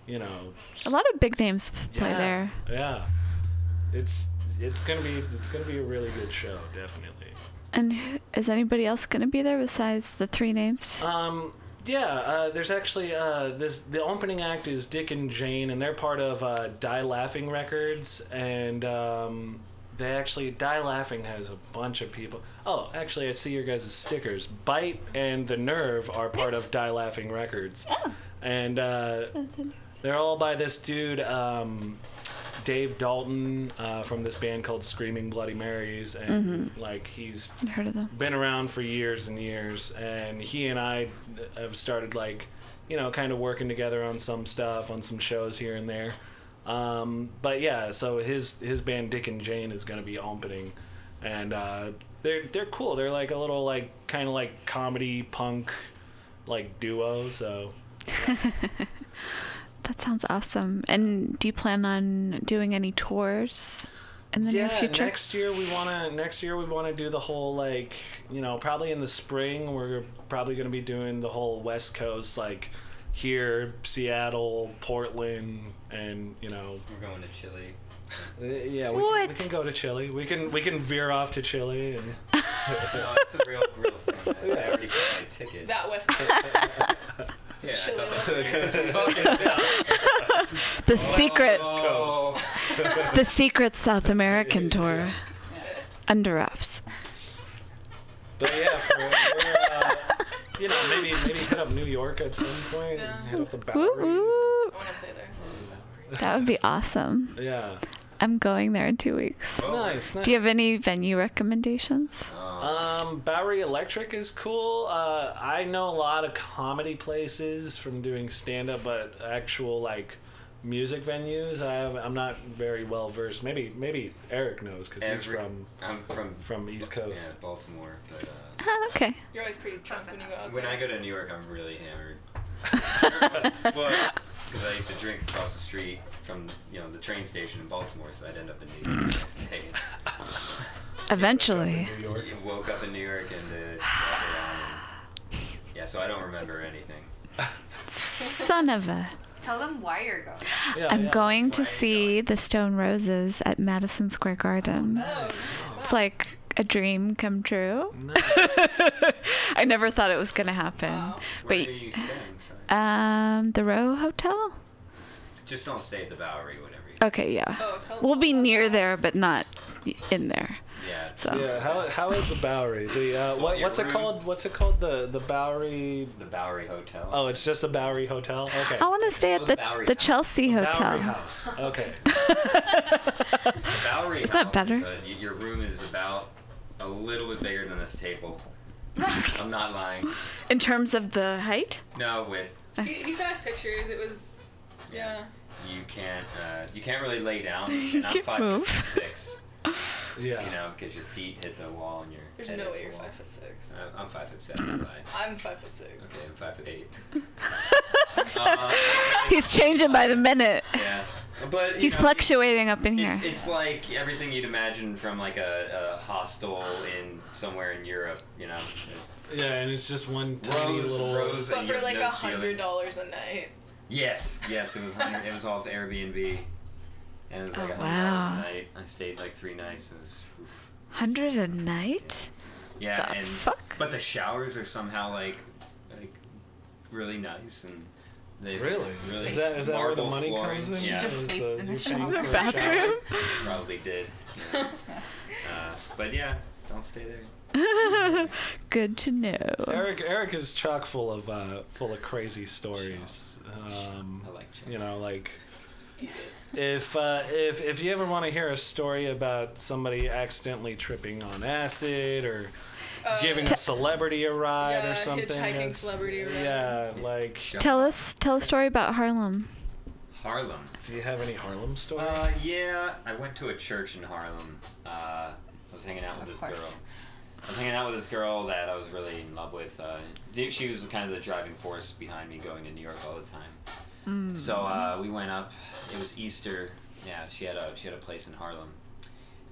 you know, A lot of big names play yeah, there. Yeah, it's it's gonna be it's gonna be a really good show, definitely. And is anybody else going to be there besides the three names? Um, yeah, uh, there's actually uh, this. The opening act is Dick and Jane, and they're part of uh, Die Laughing Records, and um, they actually Die Laughing has a bunch of people. Oh, actually, I see your guys' stickers. Bite and the Nerve are part of Die Laughing Records, and uh, *laughs* they're all by this dude. Um, Dave Dalton uh, from this band called Screaming Bloody Marys, and like he's heard of them. been around for years and years and he and i have started like you know kind of working together on some stuff on some shows here and there. Um, but yeah so his his band dick and jane is going to be opening and uh, they're they're cool. They're like a little like kind of like comedy punk like duo so *laughs* That sounds awesome. And do you plan on doing any tours in the yeah near future? next year we want to next year we want to do the whole like you know probably in the spring we're probably going to be doing the whole west coast like here seattle portland and you know We're going to Chile. uh, yeah we, can, we can go to chile we can we can veer off to chile and *laughs* no, it's a real, real thing. I, I already bought my ticket. That West Coast. *laughs* yeah, I thought that's what we're talking about. the secret, *laughs* the secret South American tour, under wraps. but yeah for, we're, uh, you know maybe maybe hit up new york at some point Yeah. and hit up the Woo bowery woo. I want to play there. That would be awesome. yeah I'm going there in two weeks. Oh. nice, nice. Do you have any venue recommendations? Um, Bowery Electric is cool. Uh, I know a lot of comedy places from doing stand up, but actual like music venues, I have, I'm not very well versed. Maybe maybe Eric knows because he's Every- from I'm from from East Coast. yeah, Coast. Baltimore, but uh, Ah, okay. You're always pretty drunk when you go out when there. I go to New York, I'm really hammered. *laughs* *laughs* but because I used to drink across the street from you know the train station in Baltimore, so I'd end up in New York the next day. *laughs* Eventually. New York. You woke up in New York and uh, around. And, yeah, so I don't remember anything. *laughs* Son of a. Tell them why you're going. Yeah, I'm yeah. going to Why are you see the Stone Roses at Madison Square Garden. Oh, It's like a dream come true. Nice. *laughs* I never thought it was gonna happen. Wow. But Where are you staying? Um, the Row Hotel. Just don't stay at the Bowery, whatever. You Okay, yeah. Oh, tell We'll be near that. there, but not in there. Yeah. So Yeah, how, how is the Bowery? The uh, what, your what's it called? What's it called? The the Bowery. The Bowery Hotel. Oh, it's just a Bowery Hotel. Okay. I want to stay at the the Bowery the House. Chelsea Hotel. Bowery House. Okay. *laughs* The Bowery Isn't that better? is, uh, your room is about a little bit bigger than this table. *laughs* I'm not lying. In terms of the height. No, with He, he sent us pictures. It was, yeah. You can't uh, you can't really lay down. *laughs* You And can't five move. foot six. *laughs* Yeah. You know, because your feet hit the wall and your There's head no hits way the you're wall. five foot six. Uh, I'm five foot seven. Bye. *laughs* I'm five foot six. Okay, I'm five foot eight. Uh, He's changing by the minute. yeah, but He's know, fluctuating up in here. It's, it's like everything you'd imagine from like a, a hostel in somewhere in Europe. You know, it's Yeah, and it's just one tiny rows, little. rows, But for like a hundred dollars a night. Yes, yes, it was. hundred- It was off Airbnb, and it was like Oh, a hundred dollars wow. a night. I stayed like three nights. and It was, oof. Hundred a night. yeah, The and fuck? but the showers are somehow like like really nice and. They Really? really Is that is that where the money flooring. comes in? Yeah, Just Is, sleep in the you shower. Bathroom. probably did. yeah. *laughs* uh, but yeah, don't stay there. *laughs* Good to know. Eric Eric is chock full of uh, full of crazy stories. Um, I like change. you know, like if uh, if if you ever want to hear a story about somebody accidentally tripping on acid or Uh, giving a celebrity a ride Yeah, or something, hitchhiking celebrity ride. Yeah, like Tell us, tell a story about Harlem. Harlem. do you have any Harlem stories? Uh, yeah, I went to a church in Harlem. I was hanging out with Of this course. girl. I was hanging out with this girl that I was really in love with. Uh, she was kind of the driving force behind me going to New York all the time. So uh, we went up. It was Easter. Yeah, she had a she had a place in Harlem,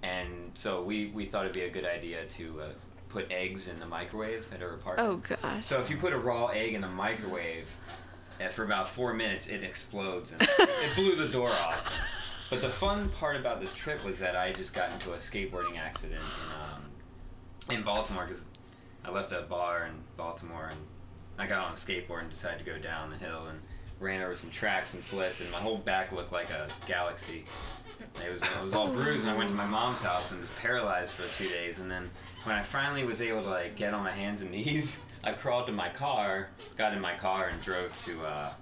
and so we we thought it'd be a good idea to uh, put eggs in the microwave at her apartment. Oh gosh. So if you put a raw egg in the microwave, uh, for about four minutes, it explodes and *laughs* it blew the door off. But the fun part about this trip was that I just got into a skateboarding accident in um, in Baltimore because I left a bar in Baltimore and I got on a skateboard and decided to go down the hill and ran over some tracks and flipped and my whole back looked like a galaxy. It was it was all bruised and I went to my mom's house and was paralyzed for two days and then when I finally was able to like get on my hands and knees, *laughs* I crawled to my car, got in my car and drove to uh,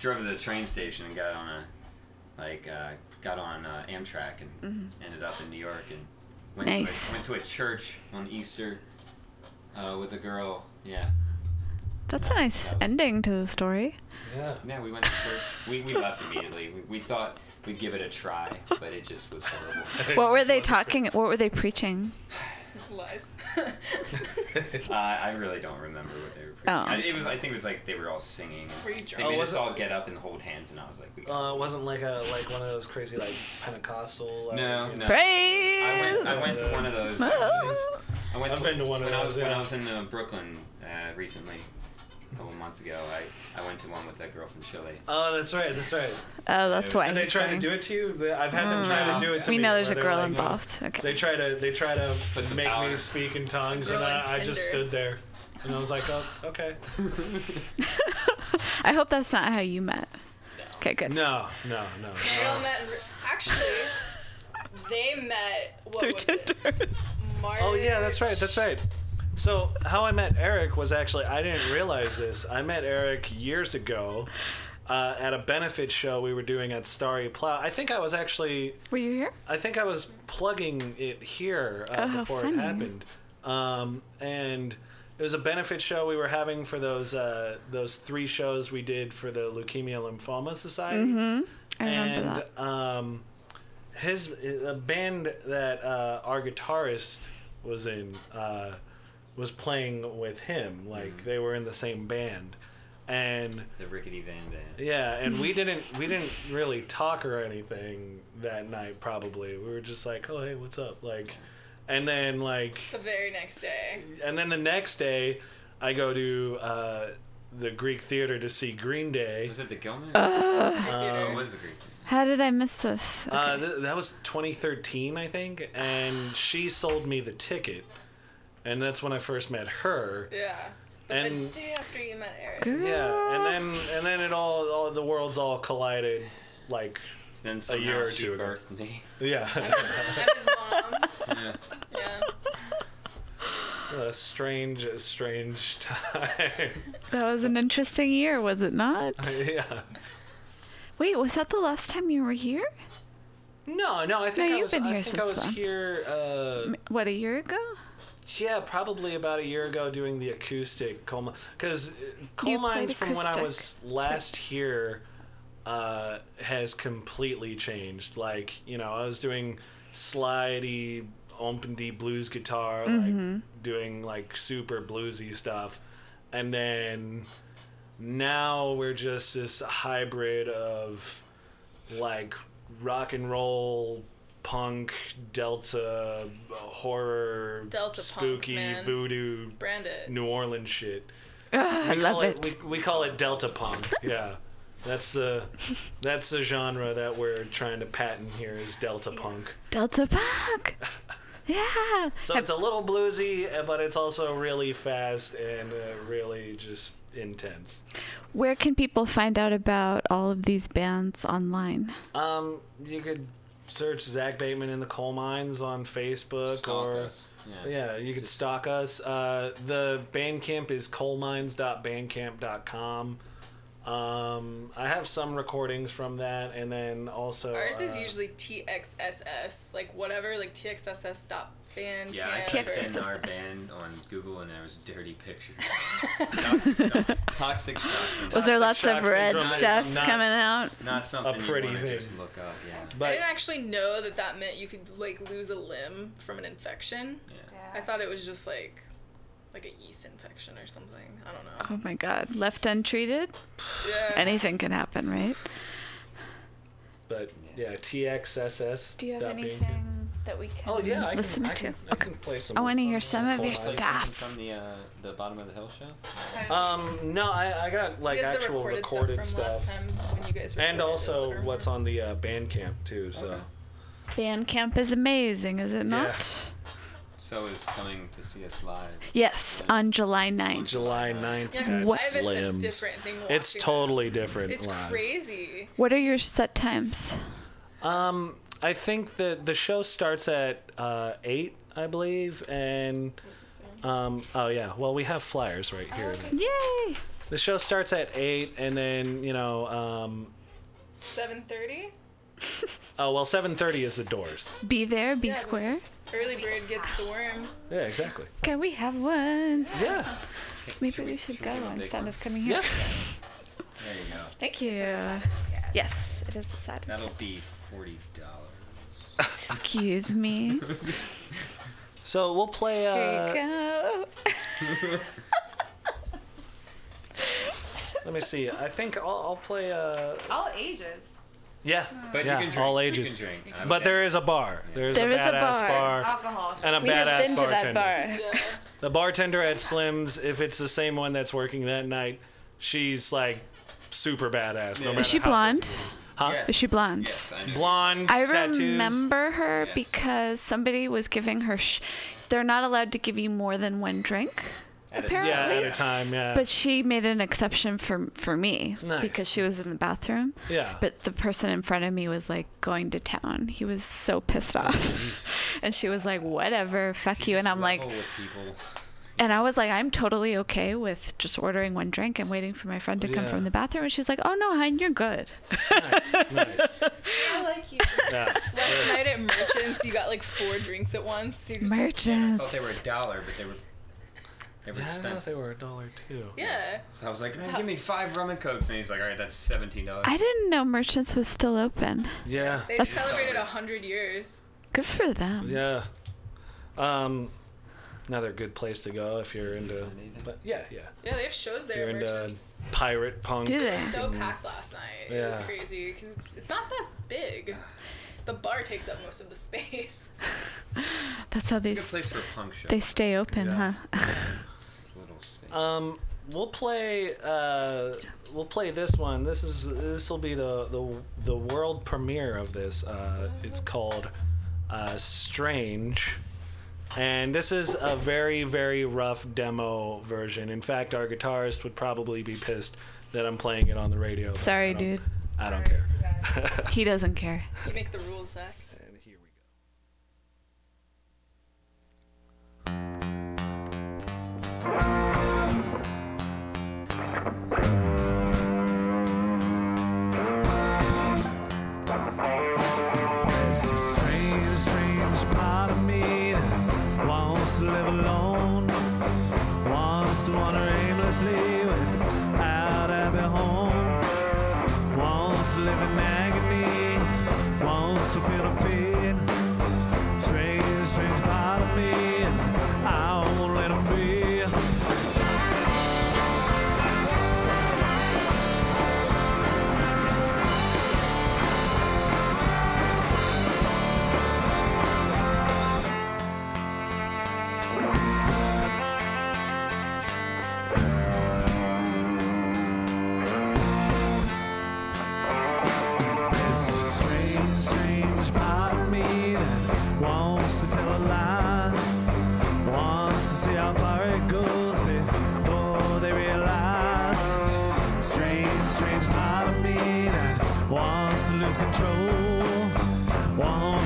drove to the train station and got on a like uh, got on uh, Amtrak and ended up in New York and went Nice. to a, went to a church on Easter uh, with a girl. Yeah, That's a nice That was- ending to the story. yeah. yeah, we went to church. We, we left immediately. We, we thought we'd give it a try, but it just was horrible. *laughs* What were they talking? What were they preaching? *laughs* Lies. *laughs* Uh, I really don't remember what they were. Preaching. Oh. I, it was. I think it was like they were all singing. Were you They drunk? Oh, made was us all get up and hold hands, and I was like, we Uh, it wasn't like a like one of those crazy like Pentecostal. Like, No, you no. Praise. I went. I went to one of those. I went I've to, been to one of when I was those, when. I was in uh, Brooklyn uh, recently, a couple months ago. I, I went to one with that girl from Chile. Oh, that's right. That's right. Oh, that's why. And they he's try to do it to you. I've had them try to do it to We me. know there's a where they're girl like, no. involved. Okay. They try to they try to make me speak in tongues, and I, I just stood there, and I was like, oh, okay. *laughs* I hope that's not how you met. No. Okay, good. No, no, no. They all met. Actually, they met. What Through was it? Tinder. March. oh yeah, that's right. That's right. So how I met Eric was actually I didn't realize this. I met Eric years ago. Uh, at a benefit show we were doing at Starry Plough. I think I was actually Were you here? I think I was plugging it here uh, Oh, before funny. it happened, um, and it was a benefit show we were having for those uh, those three shows we did for the Leukemia Lymphoma Society. Mm-hmm. I remember and that. um, his a band that uh, our guitarist was in uh, was playing with him. Like they were in the same band. and The rickety Van Band. yeah, and we *laughs* didn't we didn't really talk or anything that night. Probably we were just like, oh hey, what's up? Like, and then like, The very next day. and then the next day, I go to uh, the Greek theater to see Green Day. Was it the Gilman? Uh, Um, was the Greek. how did I miss this? Uh, th- that was 2013, I think, and she sold me the ticket, and that's when I first met her. Yeah. But And- the day after you met Eric. Girl. Yeah, and then and then it all, all the worlds all collided, like Then a year somehow or she two ago. me. *laughs* yeah, I'm his mom. Yeah. Yeah. a strange, a strange time. *laughs* That was an interesting year, was it not? *laughs* yeah. Wait, was that the last time you were here? No, no, I think No, I you've was. been I here think I was then. here. Uh, What, a year ago? Yeah, probably about a year ago doing the acoustic coal mine. Because coal You mines from when I was acoustic. last here uh, has completely changed. Like, you know, I was doing slidey, opendy blues guitar, Mm-hmm. like doing like super bluesy stuff. And then now we're just this hybrid of like rock and roll punk delta horror Delta punks, spooky man. voodoo Brand it. new orleans shit Ugh, *laughs* I we love call it. we, we call it delta punk yeah that's the that's the genre that we're trying to patent here is delta punk Delta Punk. *laughs* Yeah. so it's a little bluesy uh, but it's also really fast and uh, really just intense Where can people find out about all of these bands online? um you could search zach bateman in the coal mines on facebook Stalk or us. Yeah. Yeah, you could stalk us. Uh, the Bandcamp is coalmines.bandcamp.com. Um, I have some recordings from that, and then also Ours is uh, usually TXSS, like whatever, like TXSS dot band. Yeah, I TXS. typed in our band on Google and there was dirty pictures. *laughs* toxic, toxic *laughs* shots. and Was there lots of red stuff not- coming out? Not something a pretty you to thing. just look up. Yeah. I didn't actually know that that meant you could like lose a limb from an infection. Yeah. I thought it was just like like a yeast infection or something. I don't know. Oh my god. Left untreated? Yeah. Anything can happen, right? but yeah, TXSS. Do you have dot Bandcamp. anything that we can Oh yeah, I listen can, I to? can, I can play some. I want to hear the some of your stuff. from the uh, the bottom of the hill show. Um, no, I, I got like He has the actual recorded, recorded stuff from stuff, last time when you guys and also what's on the uh, Bandcamp too. So Okay. Bandcamp is amazing, is it not? So is coming to see us live. Yes, on July 9th. July 9th Yeah, at 'cause live it's Slims. different thing. It's watching totally different. It's live. crazy. What are your set times? Um, I think that the show starts at uh, eight, I believe, and um, oh yeah, well we have flyers right here. Yay! The show starts at eight, and then you know, um, Seven thirty. Oh well, seven thirty is the doors. Be there, be Yeah, but- square. Early bird gets the worm. Yeah, exactly. Can we have one? Yeah, Maybe we should should go we do a big instead of coming here. yeah. There you go. Thank you. Yes, it is a sad. That'll be forty dollars. *laughs* Excuse me. So we'll play. Here Uh, you go. *laughs* let me see. I think I'll, I'll play. Uh, All ages. Yeah, But yeah, you can drink. all You ages. can drink. I'm But there is a bar. There's There a is a badass bar. bar, Alcohol. and a We have badass been to bartender. that bar. The bartender at Slim's, if it's the same one that's working that night, she's like super badass. No Yeah. matter Is she how blonde? Huh? Yes. Is she blonde? Yes, I know. Blonde, I tattoos. remember her Yes. because somebody was giving her. Sh- they're not allowed to give you more than one drink, At a apparently. Yeah, at a time. Yeah. But she made an exception for for me Nice. because she was in the bathroom. yeah. But the person in front of me was like going to town. He was so pissed oh, off. *laughs* and she was like, "Whatever, fuck you." And I'm like, Level with people. and I was like, "I'm totally okay with just ordering one drink and waiting for my friend to come from the bathroom." And she was like, "Oh no, hon, you're good." nice, *laughs* nice. I like you. Yeah. Last night at Merchants, you got like four drinks at once. You're just I Merchants. thought they were a dollar, but they were they were Yeah, I thought they were a dollar too. yeah. So I was like, man, give me five rum and cokes, and he's like, all right, that's seventeen dollars. I didn't know Merchants was still open. Yeah. They That's- celebrated a hundred years. Good for them. Yeah. Um, another good place to go if you're into. But yeah, yeah, Yeah, they have shows there. you're into merchants. pirate punk. Do they? so packed last night. Yeah. It was crazy because it's, it's not that big. The bar takes up most of the *laughs* space. That's how they Good place for a punk show. they stay open, Yeah. huh? *laughs* Just a little space. Um, we'll play. Uh, we'll play this one. This is this will be the the the world premiere of this. Uh, it's called uh, Strange, and this is a very very rough demo version. In fact, our guitarist would probably be pissed that I'm playing it on the radio. Sorry, I dude. I don't care. *laughs* He doesn't care. You make the rules, Zach. and here we go. It's a strange, strange part of me that wants to live alone, wants to wander aimlessly without a home, wants to live in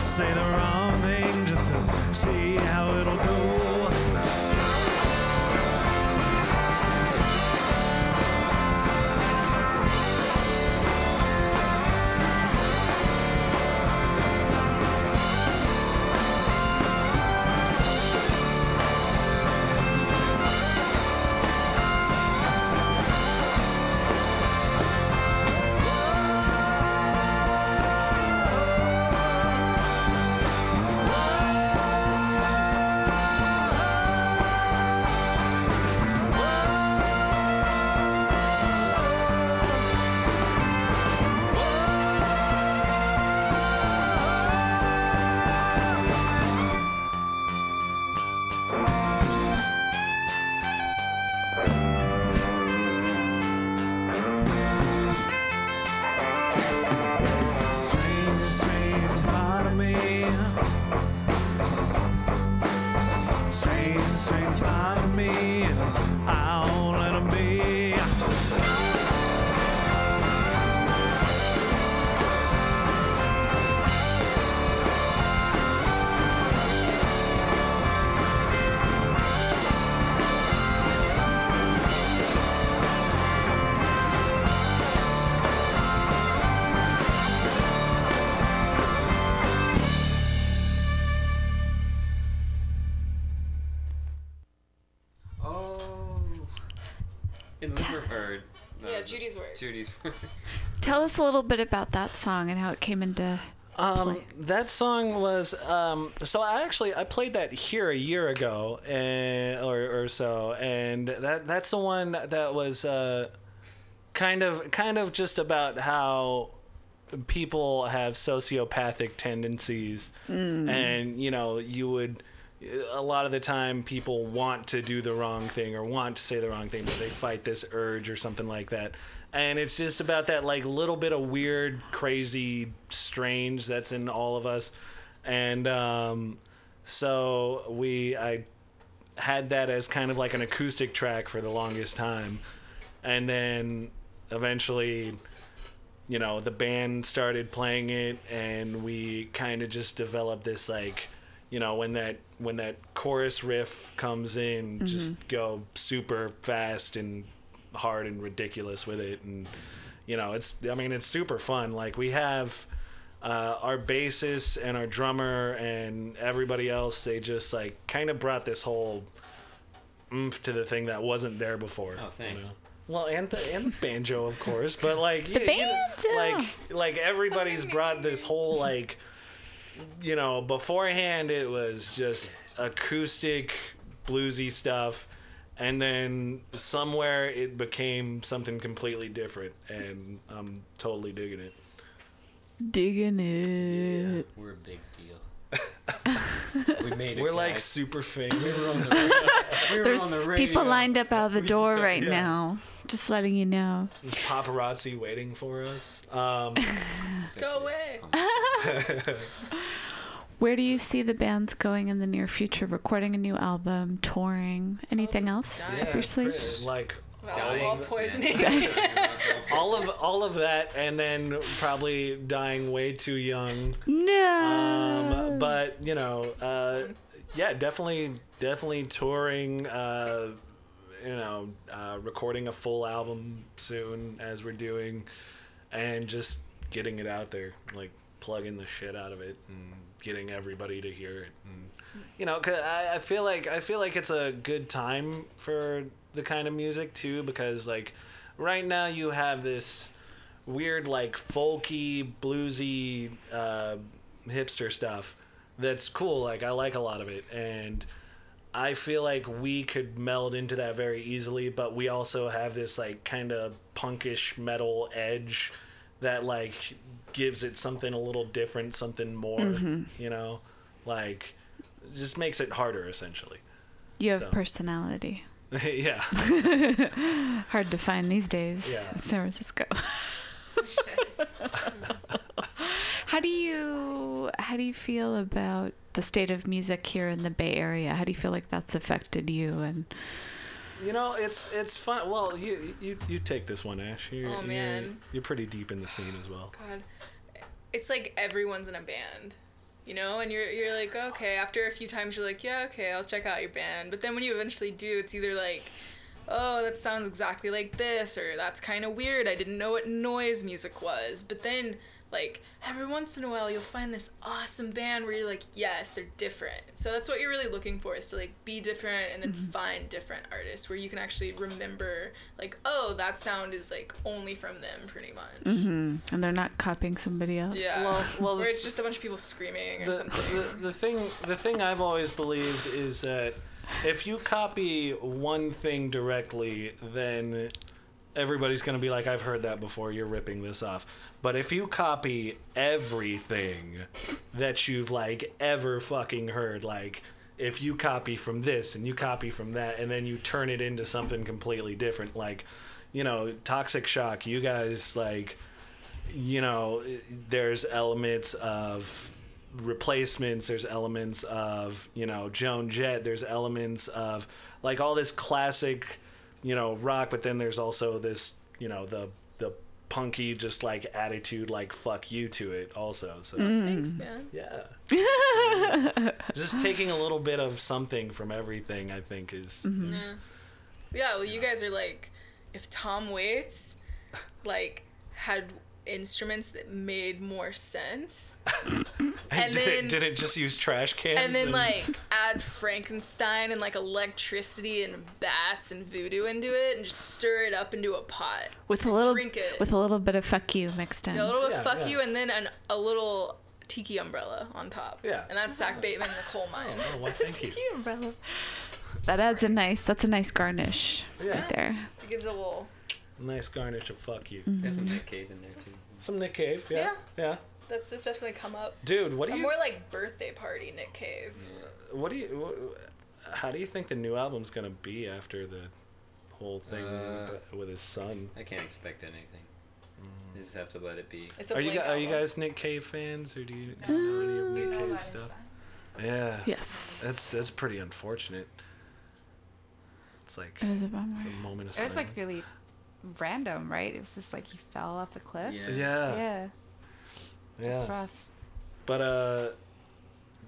say the wrong thing just to see how Judy's word. Judy's. *laughs* Tell us a little bit about that song and how it came into. Um, that song was um, so I actually I played that here a year ago and, or or so, and that that's the one that was uh, kind of kind of just about how people have sociopathic tendencies, and you know you would a lot of the time people want to do the wrong thing or want to say the wrong thing, but they fight this urge or something like that. And it's just about that like little bit of weird, crazy, strange that's in all of us. And um, so we I had that as kind of like an acoustic track for the longest time. And then eventually you know, the band started playing it and we kind of just developed this like, you know, when that when that chorus riff comes in, just go super fast and hard and ridiculous with it and you know, it's I mean, it's super fun. Like we have uh, our bassist and our drummer and everybody else, they just like kind of brought this whole oomph to the thing that wasn't there before. Oh, thanks. You know? Well, and the and the banjo, of course, but like The you- you know, like like everybody's brought this whole like you know beforehand it was just acoustic bluesy stuff, and then somewhere it became something completely different, and I'm totally digging it. Digging it. We're a big deal. we made it. We're like guys. super we famous. were on the. *laughs* We were There's on the radio. people lined up out the door *laughs* right yeah. now. Just letting you know. There's paparazzi waiting for us. Um, *laughs* Go away. *laughs* Where do you see the bands going in the near future? Recording a new album, touring, anything else dying. up your sleeve? pretty- like Alcohol poisoning. *laughs* all of all of that, and then probably dying way too young. No. Um, but you know, uh, yeah, definitely, definitely touring. Uh, you know, uh, recording a full album soon as we're doing, and just getting it out there, like plugging the shit out of it and getting everybody to hear it. And you know, 'cause I, I feel like I feel like it's a good time for the kind of music too, because like right now you have this weird like folky bluesy uh, hipster stuff that's cool like i like a lot of it and i feel like we could meld into that very easily but we also have this like kind of punkish metal edge that like gives it something a little different something more mm-hmm. you know like just makes it harder essentially you have so. personality. *laughs* *laughs* yeah Hard to find these days Yeah. in San Francisco. *laughs* how do you how do you feel about the state of music here in the Bay Area? How do you feel like that's affected you and You know, it's it's fun. Well, you you you take this one, Ash. You're, Oh, you're- man. you're, pretty deep in the scene as well. God, it's like everyone's in a band, you know, and you're you're like, okay. After a few times, you're like, yeah, okay, I'll check out your band. But then when you eventually do, it's either like, oh, that sounds exactly like this, or that's kind of weird. I didn't know what noise music was. But then, like every once in a while, you'll find this awesome band where you're like, yes, they're different. So that's what you're really looking for is to like be different and then mm-hmm. find different artists where you can actually remember, like, oh, that sound is like only from them, pretty much. Mm-hmm. and they're not copying somebody else? Yeah. Well- well, *laughs* or the- it's just a bunch of people screaming or The, something. the the thing the thing I've always believed is that if you copy one thing directly, then everybody's gonna be like, I've heard that before. You're ripping this off. But if you copy everything that you've like ever fucking heard, like if you copy from this and you copy from that and then you turn it into something completely different like you know toxic shock you guys like you know there's elements of replacements there's elements of you know joan jett there's elements of like all this classic you know rock but then there's also this you know the the punky just like attitude like fuck you to it also so. Thanks, man. yeah. *laughs* Just taking a little bit of something from everything i think is, Mm-hmm. is Yeah, well, you guys are like, if Tom Waits, like, had instruments that made more sense, *laughs* and, did, then- it, did it just use trash cans and then like *laughs* add Frankenstein and like electricity and bats and voodoo into it, and just stir it up into a pot. With a little Drink it. with a little bit of fuck you mixed in. A little bit Yeah, of fuck yeah. you, and then an, a little tiki umbrella on top. Yeah. And that's Zach Bateman and the coal mines. oh well thank *laughs* you umbrella. That adds a nice. That's a nice garnish Yeah. right there. It gives a little. Nice garnish of fuck you There's some mm-hmm. Nick Cave in there too. some nick cave yeah yeah, That's, that's definitely come up. dude what do A you more like birthday party Nick Cave. what do you what, how do you think the new album's gonna be after the whole thing Uh, with his son I can't expect anything. Mm. You just have to let it be. It's a are you blank gu- are you guys Nick Cave fans or do you know any of uh, Nick Cave stuff? Yeah, Yes, that's that's pretty unfortunate. It's like it is a bummer. it's a moment of It was like really random, right? It was just like he fell off the cliff. Yeah. yeah, Yeah, yeah. it's rough. But uh,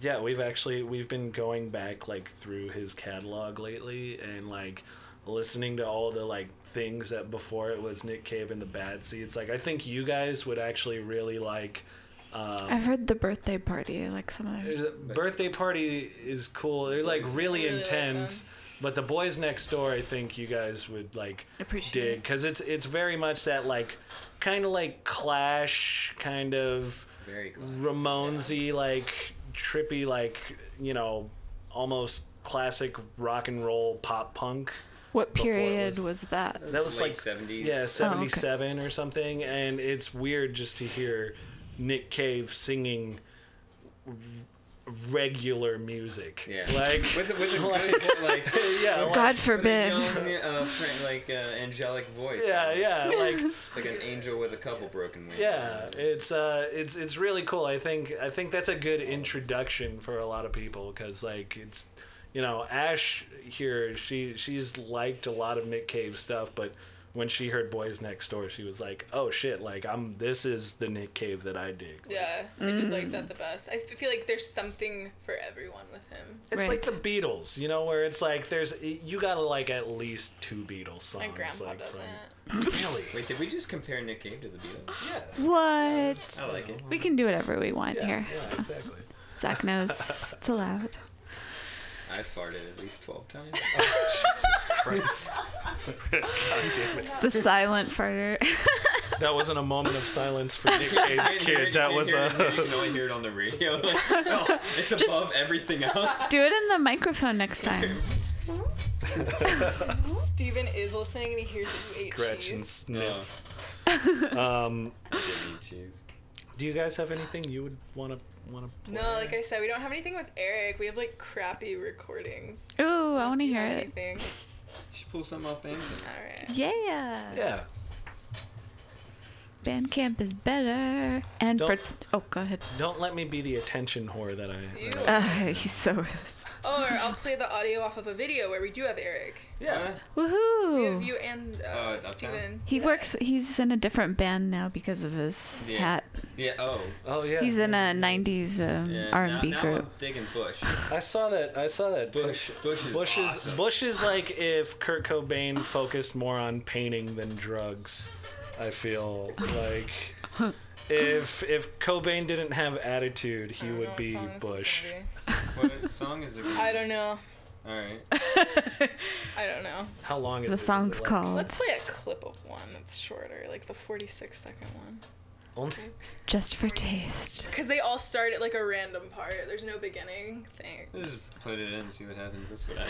yeah, we've actually we've been going back like through his catalog lately and like listening to all the like things that before it was Nick Cave and the Bad Seeds. Like I think you guys would actually really like. Um, I've heard the birthday party. Like some of There's their. birthday party is cool. They're like really Really intense. But the boys next door, I think you guys would like Appreciate dig it. because it's it's very much that like kind of like Clash kind of Very glad. Ramonesy like trippy like you know almost classic rock and roll pop punk. What period was- was that? That was Late like 70s. Yeah, Oh, okay. 77 or something. And it's weird just to hear Nick Cave singing r- regular music. Yeah. Like, *laughs* with a, with a like, like *laughs* yeah, like, God with a forbid. young, uh, fr- like uh, angelic voice. yeah, yeah, like *laughs* It's like an angel with a couple broken wings. yeah, it's uh, it's it's really cool. I think I think that's a good introduction for a lot of people because like it's, you know, Ash here she she's liked a lot of Nick Cave stuff, but when she heard Boys Next Door, she was like, oh shit, like I'm this is the Nick Cave that I dig. Yeah, I do like mm. that the best. I feel like there's something for everyone with him. It's like the Beatles, you know, where it's like there's you gotta like at least two Beatles songs. My grandpa like, doesn't. From, *coughs* really? Wait, did we just compare Nick Cave to the Beatles? Yeah. What? I like it. We can do whatever we want Yeah, here. yeah, exactly. Zach knows *laughs* it's allowed. I farted at least 12 times. Oh, *laughs* Jesus Christ. God damn it. The silent farter. *laughs* That wasn't a moment of silence for Nick *laughs* Cave's You can't hear it- kid. That was hear it here, You a. can only hear it on the radio. Oh, it's above everything else. do it in the microphone next time. Steven is listening and he hears that you ate Scratch and sniff. No. Um, I didn't eat cheese. do you guys have anything you would want to want to? No, like I said, we don't have anything with Eric. We have like crappy recordings. Ooh, I want to hear it. Anything. You *laughs* should pull something off Bandcamp. All right. Yeah. Yeah. Bandcamp is better. And for Don't- oh, go ahead. Don't let me be the attention whore that I. Ew. that I- Uh, *laughs* he's so. *laughs* Or I'll play the audio off of a video where we do have Eric. yeah. Woohoo! We have Woohoo! you and uh, Uptown? Steven. He Yeah. works. He's in a different band now because of his Yeah. hat. Yeah, oh. Oh yeah. He's in a '90s um, Yeah, R&B now, now group. I'm digging Bush. I saw that. I saw that. Bush. Bush is Bush is awesome. Bush is like if Kurt Cobain focused more on painting than drugs. I feel like *laughs* if if Cobain didn't have attitude, he don't know would what be song is Bush. gonna What song is it? be. I don't know. All right. I don't know. How long is The it? Is song's it like- called Let's play a clip of one that's shorter, like the 46 second one. Only- "Just for Taste." Because they all start at like a random part. There's no beginning. Thanks. Just put it in and see what happens. That's what I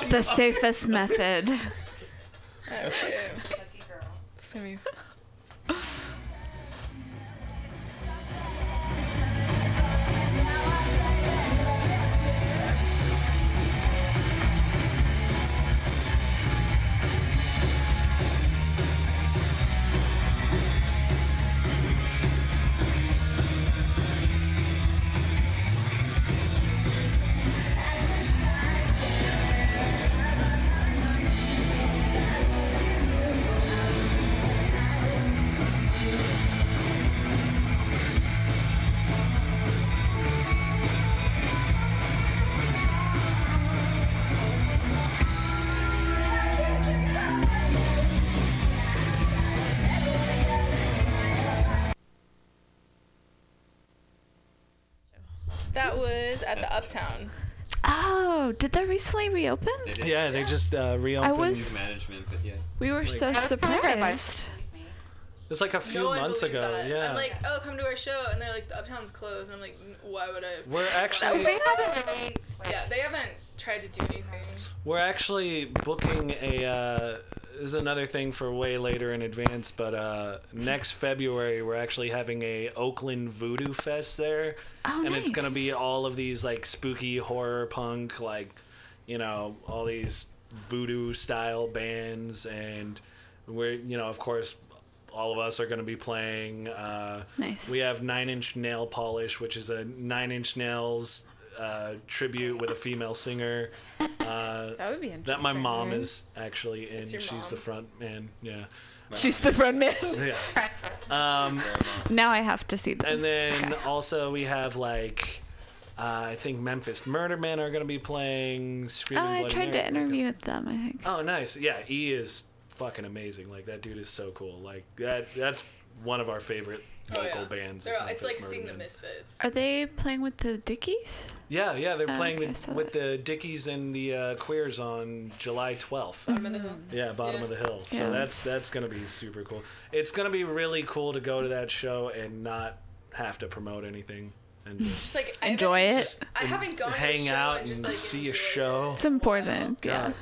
do. *laughs* The safest method. Alright. Let me- *laughs* was at the Uptown. Oh, did that recently reopen? They did Yeah, they just uh, reopened. was- management, but yeah. We were so That's the part I like. surprised. It's like a few no months ago. that. Yeah. I'm like, oh, come to our show, and they're like, the Uptown's closed, and I'm like, why would I? *laughs* Have we're actually They haven't really. like, Yeah, they haven't tried to do anything. we're actually booking a. Uh, this is another thing for way later in advance, but uh, next *laughs* February we're actually having a Oakland Voodoo Fest there, Oh, and it's gonna be all of these like spooky horror punk, like you know, all these voodoo style bands, and we're you know, of course, all of us are going to be playing. Uh, Nice. We have Nine Inch Nail Polish, which is a Nine Inch Nails uh, tribute with a female singer. Uh, That would be interesting. that my mom is actually in. That's your She's mom? the front man. Yeah. She's the front man. *laughs* Yeah. *laughs* Um, now I have to see this. and then Okay. also we have like. Uh, I think Memphis Murder Men are going to be playing. Oh, Screaming I Bloody tried to interview with them. I think. Oh, nice. Yeah, E is fucking amazing. Like that dude is so cool. Like that. That's one of our favorite Oh, local yeah. bands. is all, it's like Murder seeing the Misfits. Are they playing with the Dickies? Yeah, yeah, they're Oh, playing okay, with, with the Dickies and the uh, Queers on July 12th. Bottom of the hill. Yeah, bottom Yeah. of the hill. So Yeah. that's that's gonna be super cool. It's gonna be really cool to go to that show and not have to promote anything and *laughs* just Just like Enjoy haven't- it. Just I haven't gone to hang show out and and just, like, see a show. It's important. Yeah.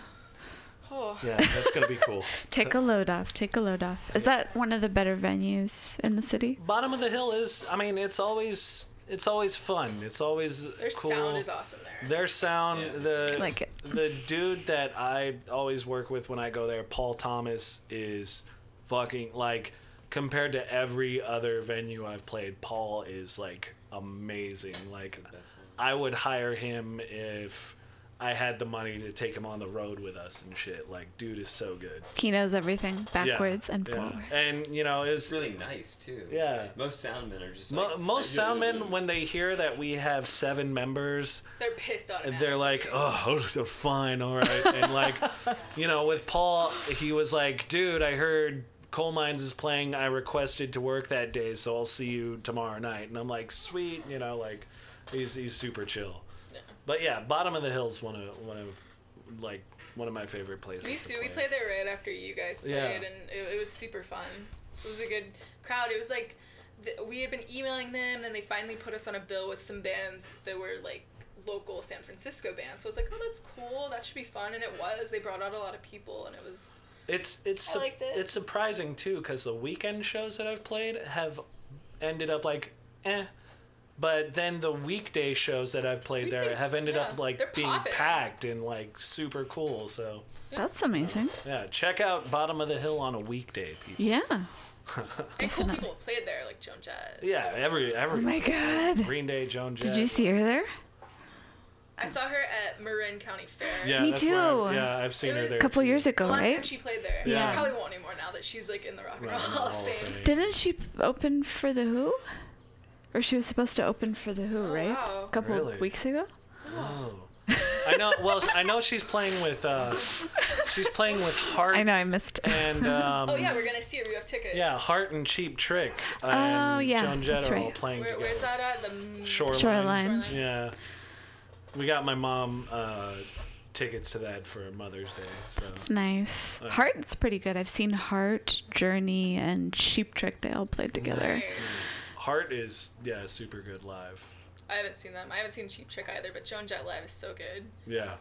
God. Oh. Yeah, that's gonna be cool. *laughs* Take a load off. Take a load off. Is that one of the better venues in the city? Bottom of the hill is. I mean, it's always it's always fun. It's always Their cool. sound is awesome there. Their sound, Yeah. the Like it. the dude that I always work with when I go there, Paul Thomas, is fucking like compared to every other venue I've played. Paul is like amazing. Like I would hire him if I had the money to take him on the road with us and shit. Like, dude is so good. He knows everything Yeah, backwards and yeah. forward. And you know, it's It's really nice too. Yeah. Most soundmen are just Mo- like, most soundmen when they hear that we have seven members They're pissed on it. they're like oh fine all right and like *laughs* you know with paul he was like dude i heard coal mines is playing i requested to work that day so i'll see you tomorrow night and i'm like sweet you know like he's he's super chill but yeah bottom of the hill's one of one of like one of my favorite places Me to too. We played there right after you guys played, Yeah. and it, it was super fun. It was a good crowd. It was like we had been emailing them, and then they finally put us on a bill with some bands that were like local San Francisco bands. So I was like, oh, that's cool. That should be fun, and it was. They brought out a lot of people, and it was. It's it's I su- liked it. it's surprising too because the weekend shows that I've played have ended up like eh, but then the weekday shows that I've played there have ended yeah, up like they're being poppin'. packed and like super cool. So That's amazing. yeah, check out Bottom of the Hill on a weekday, people. Yeah. *laughs* And cool Definitely. people played there, like Joan Jett. Yeah, every every. Oh my god. Green Day, Joan Jett. Did you see her there? I saw her at Marin County Fair. Yeah, Me that's I- too. yeah, I've seen It her was there. A couple too. years ago, The last time she played there. Yeah. She probably won't anymore now that she's like in the Rock and Roll Hall of Fame. Fame. Didn't she open for the Who? Or she was supposed to open for the Who, Oh, right? wow. A couple Really? weeks ago. Oh. I know. Well, I know she's playing with. uh She's playing with Heart I know I missed. and. *laughs* Um, Oh yeah, we're gonna see her. We have tickets. Yeah, Heart and Cheap Trick. Oh, And yeah, Joan Jett that's are all right. playing Where, together. where's that at? The m- Shoreline. Shoreline. Yeah. We got my mom uh, tickets to that for Mother's Day. So It's nice. Uh, Heart's pretty good. I've seen Heart, Journey, and Cheap Trick. They all played together. Nice. Heart is yeah super good live. I haven't seen them. I haven't seen Cheap Trick either, but Joan Jett live is so good. Yeah.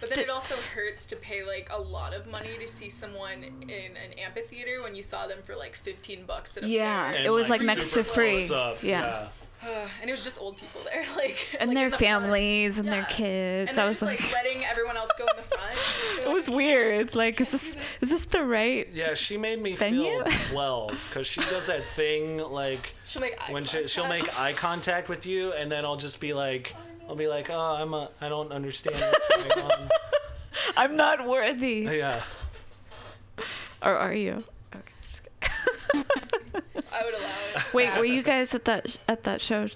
But then it also hurts to pay like a lot of money to see someone in an amphitheater when you saw them for like 15 bucks at a Yeah, fair. it was like next to free. close up, Yeah. *sighs* and it was just old people there, *laughs* like And like, their in the front. families and their kids. And I was just like, like letting everyone else go in the front. *laughs* it was weird. Like, is this is this the right? Yeah, she made me Venue? feel *laughs* 12 because she does that thing like She'll make eye when she, she'll make eye contact with you, and then I'll just be like, I'll be like, oh, I'm a, I don't understand what's going on. I'm not worthy. Yeah. Or are you? Okay. Just kidding. I would allow it. Wait, were you guys at that at that show? t-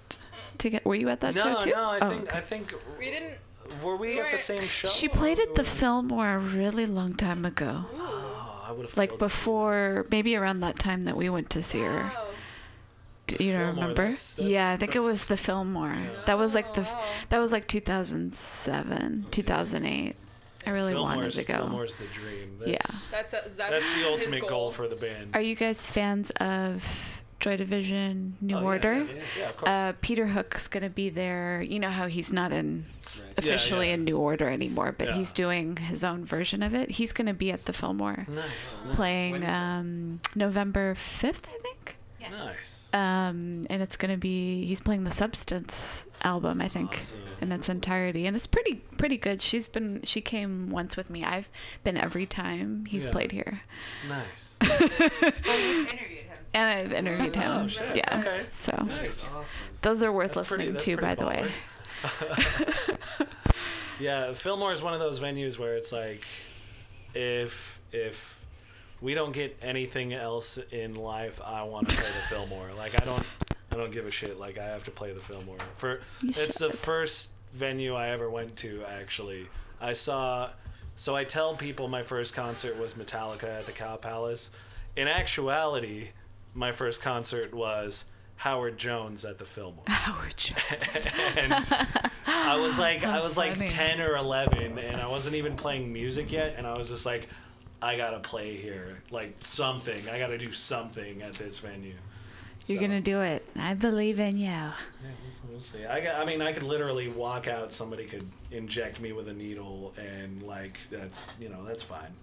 To get, were you at that No, show too? no, I Oh, think okay. I think We didn't. were we at the same show? She played at the Fillmore a really long time ago. Oh, I would have Like before, maybe around that time that we went to see her. Wow. Do you Fillmore, remember? that's- that's- yeah, I think it was the Fillmore. That was like the Oh, wow. that was like 2007, 2008. I really wanted to go. Fillmore's the dream. Yeah. That's, That's a, that's, that's the ultimate goal. for the band. Are you guys fans of Joy Division, New Oh, Order? Yeah, yeah, yeah, of course. Uh, Peter Hook's gonna be there. You know how he's not in Right. officially yeah. in New Order anymore, but Yeah. he's doing his own version of it. He's gonna be at the Fillmore nice, playing When is it? um, November fifth, I think. nice. Um, and it's gonna be he's playing the Substance album, I think, Awesome. in its entirety, and it's pretty pretty good. She's been she came once with me. I've been every time he's Yeah. played here, Nice. *laughs* and I've interviewed him. Oh, shit. Yeah, Okay. so Nice. Awesome. those are worth That's listening that's to, by pretty the way. *laughs* Yeah, Fillmore is one of those venues where it's like, if if we don't get anything else in life, I want to play the Fillmore. Like I don't, I don't give a shit. Like I have to play the Fillmore. For You it's the first venue I ever went to. Actually, I saw. So I tell people my first concert was Metallica at the Cow Palace. In actuality, my first concert was Howard Jones at the Fillmore. *laughs* Howard Jones. *laughs* and I was like, I was like ten or eleven, and I wasn't even playing music yet, and I was just like, I gotta play here, like something. I gotta do something at this venue. You're So, gonna do it. I believe in you. Yeah, we'll, we'll see. I, got- I mean, I could literally walk out. Somebody could inject me with a needle, and like that's you know that's fine.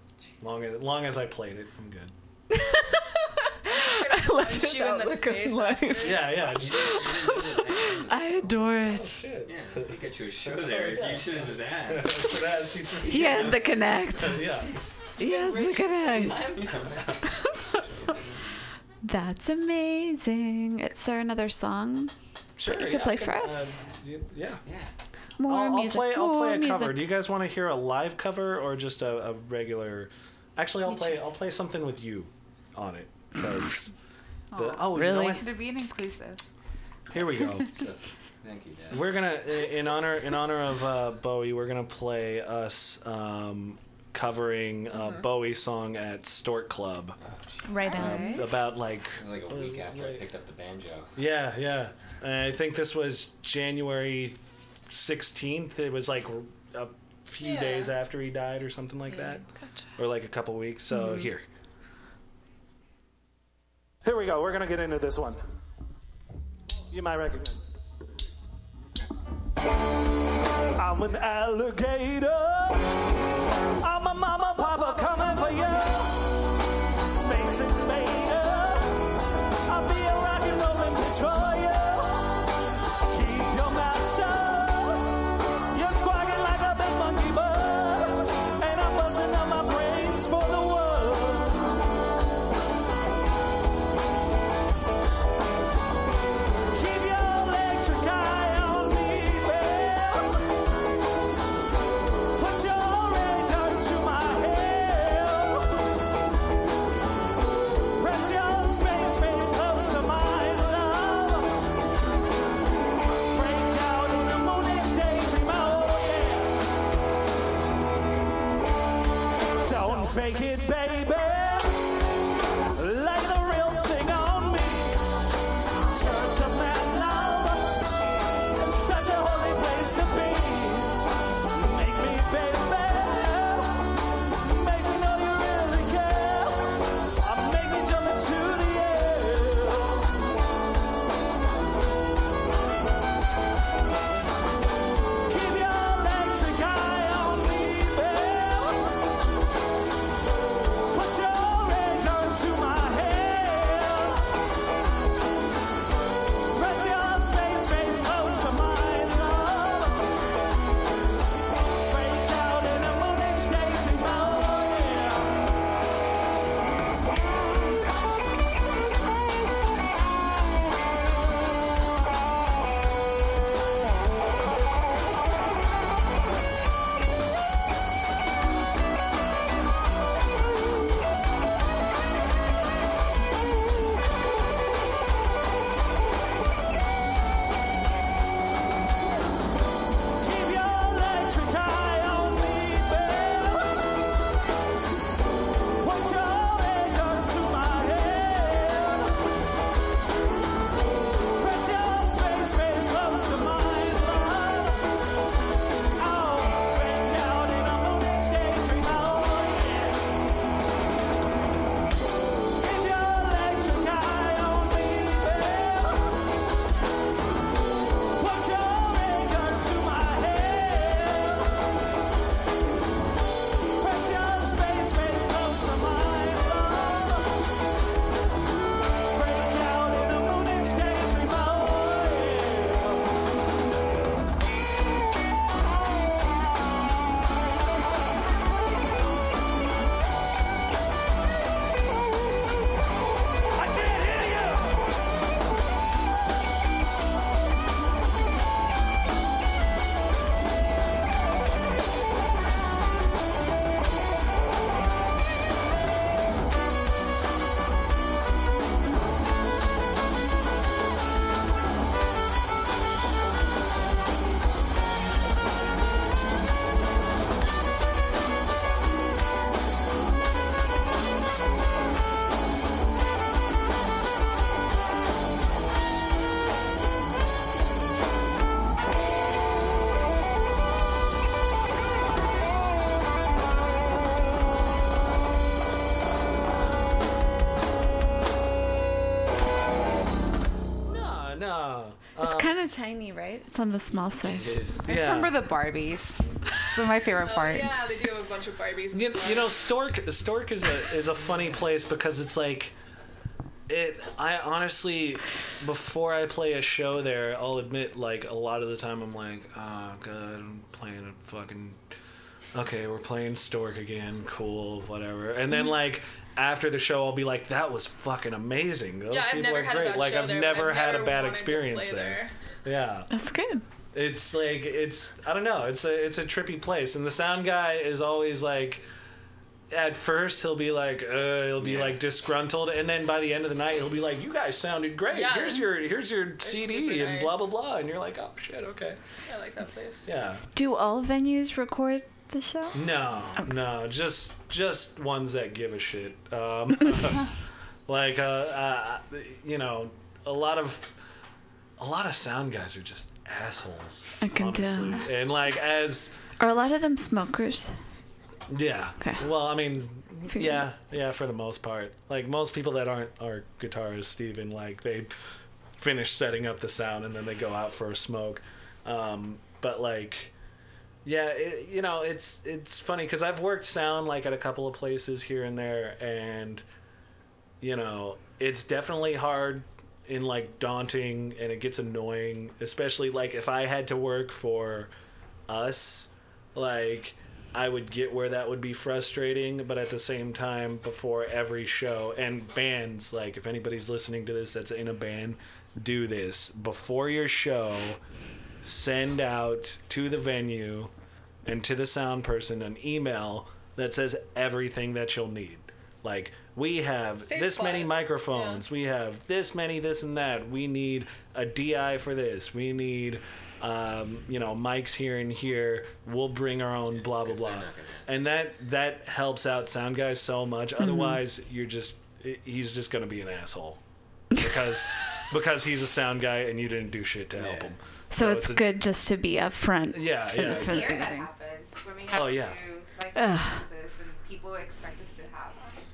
Long as long as I played it, I'm good. I love Punch you in the outlook on face life. Yeah, yeah. Just *laughs* I adore it. Oh, shit. Yeah, he got you a show there. You should have just I asked. *laughs* should ask you three. He had the connect. *laughs* Yeah. He has the Rich- connect. *laughs* That's amazing. Is there another song? Sure. you could yeah, play I for us? uh, y- yeah. Yeah. More I'll, I'll play. I'll play a music. cover. Do you guys want to hear a live cover or just a, a regular? Actually, I'll play. I'll play something with you on it because *laughs* the. Oh, you know Really? what? To be inclusive. Here we go. *laughs* So, thank you, Dad. We're gonna in honor in honor of uh, Bowie. We're gonna play us um, covering a Mm-hmm. Bowie song at Stork Club Right um, on. Okay. about like It was like a week uh, after I picked up the banjo. Yeah, yeah. And I think this was January 16th. It was like a few Yeah. days after he died or something like that. Gotcha. Or like a couple weeks. So Mm-hmm. here. Here we go. We're going to get into this one. You might recognize. I'm an alligator. Mama, papa coming for you. Fake it, baby. Tiny, on the small side. I just remember the Barbies. That's my favorite Oh, part. yeah, they do have a bunch of Barbies. You, you know, Stork Stork is a is a funny place because it's like it. I honestly, before I play a show there, I'll admit like a lot of the time I'm like, oh god, I'm playing a fucking. Okay, we're playing Stork again. Cool, whatever. And then mm-hmm. like. After the show, I'll be like, "That was fucking amazing. Those yeah, I've people never are had great. a bad like show I've there, never I've had never a bad experience play there. Yeah, That's good. it's like it's I don't know. It's a it's a trippy place, and the sound guy is always like. At first, he'll be like, uh, he'll be Yeah. like disgruntled, and then by the end of the night, he'll be like, "You guys sounded great. Yeah. Here's your here's your CD super and blah blah blah." And you're like, "Oh shit, okay, I like that place. yeah." Do all venues record the show? No, no, just just ones that give a shit. Um, *laughs* *laughs* like, uh, uh, you know, a lot of a lot of sound guys are just assholes. I can honestly. tell. And like as Are a lot of them smokers? Yeah. Okay. Well, I mean, Figured. yeah, yeah, for the most part. Like most people that aren't are guitarists, even like they finish setting up the sound and then they go out for a smoke. Um, but like, yeah, it, you know, it's it's funny because I've worked sound like at a couple of places here and there, and you know, it's definitely hard and like daunting, and it gets annoying, especially like if I had to work for us, like I would get where that would be frustrating, but at the same time, before every show and bands, like if anybody's listening to this that's in a band, do this before your show. Send out to the venue and to the sound person an email that says everything that you'll need. Like we have Stage this many quiet. microphones, we have this many, this and that. We need a DI for this. We need, um, you know, mics here and here. We'll bring our own blah blah blah, and that that helps out sound guys so much. Mm-hmm. Otherwise, you're just he's just gonna be an asshole because *laughs* because he's a sound guy and you didn't do shit to help Yeah. him. So, it's a- good just to be upfront. Yeah, for the- yeah. for the that happens when we have Oh, yeah. to like and people expect us to have.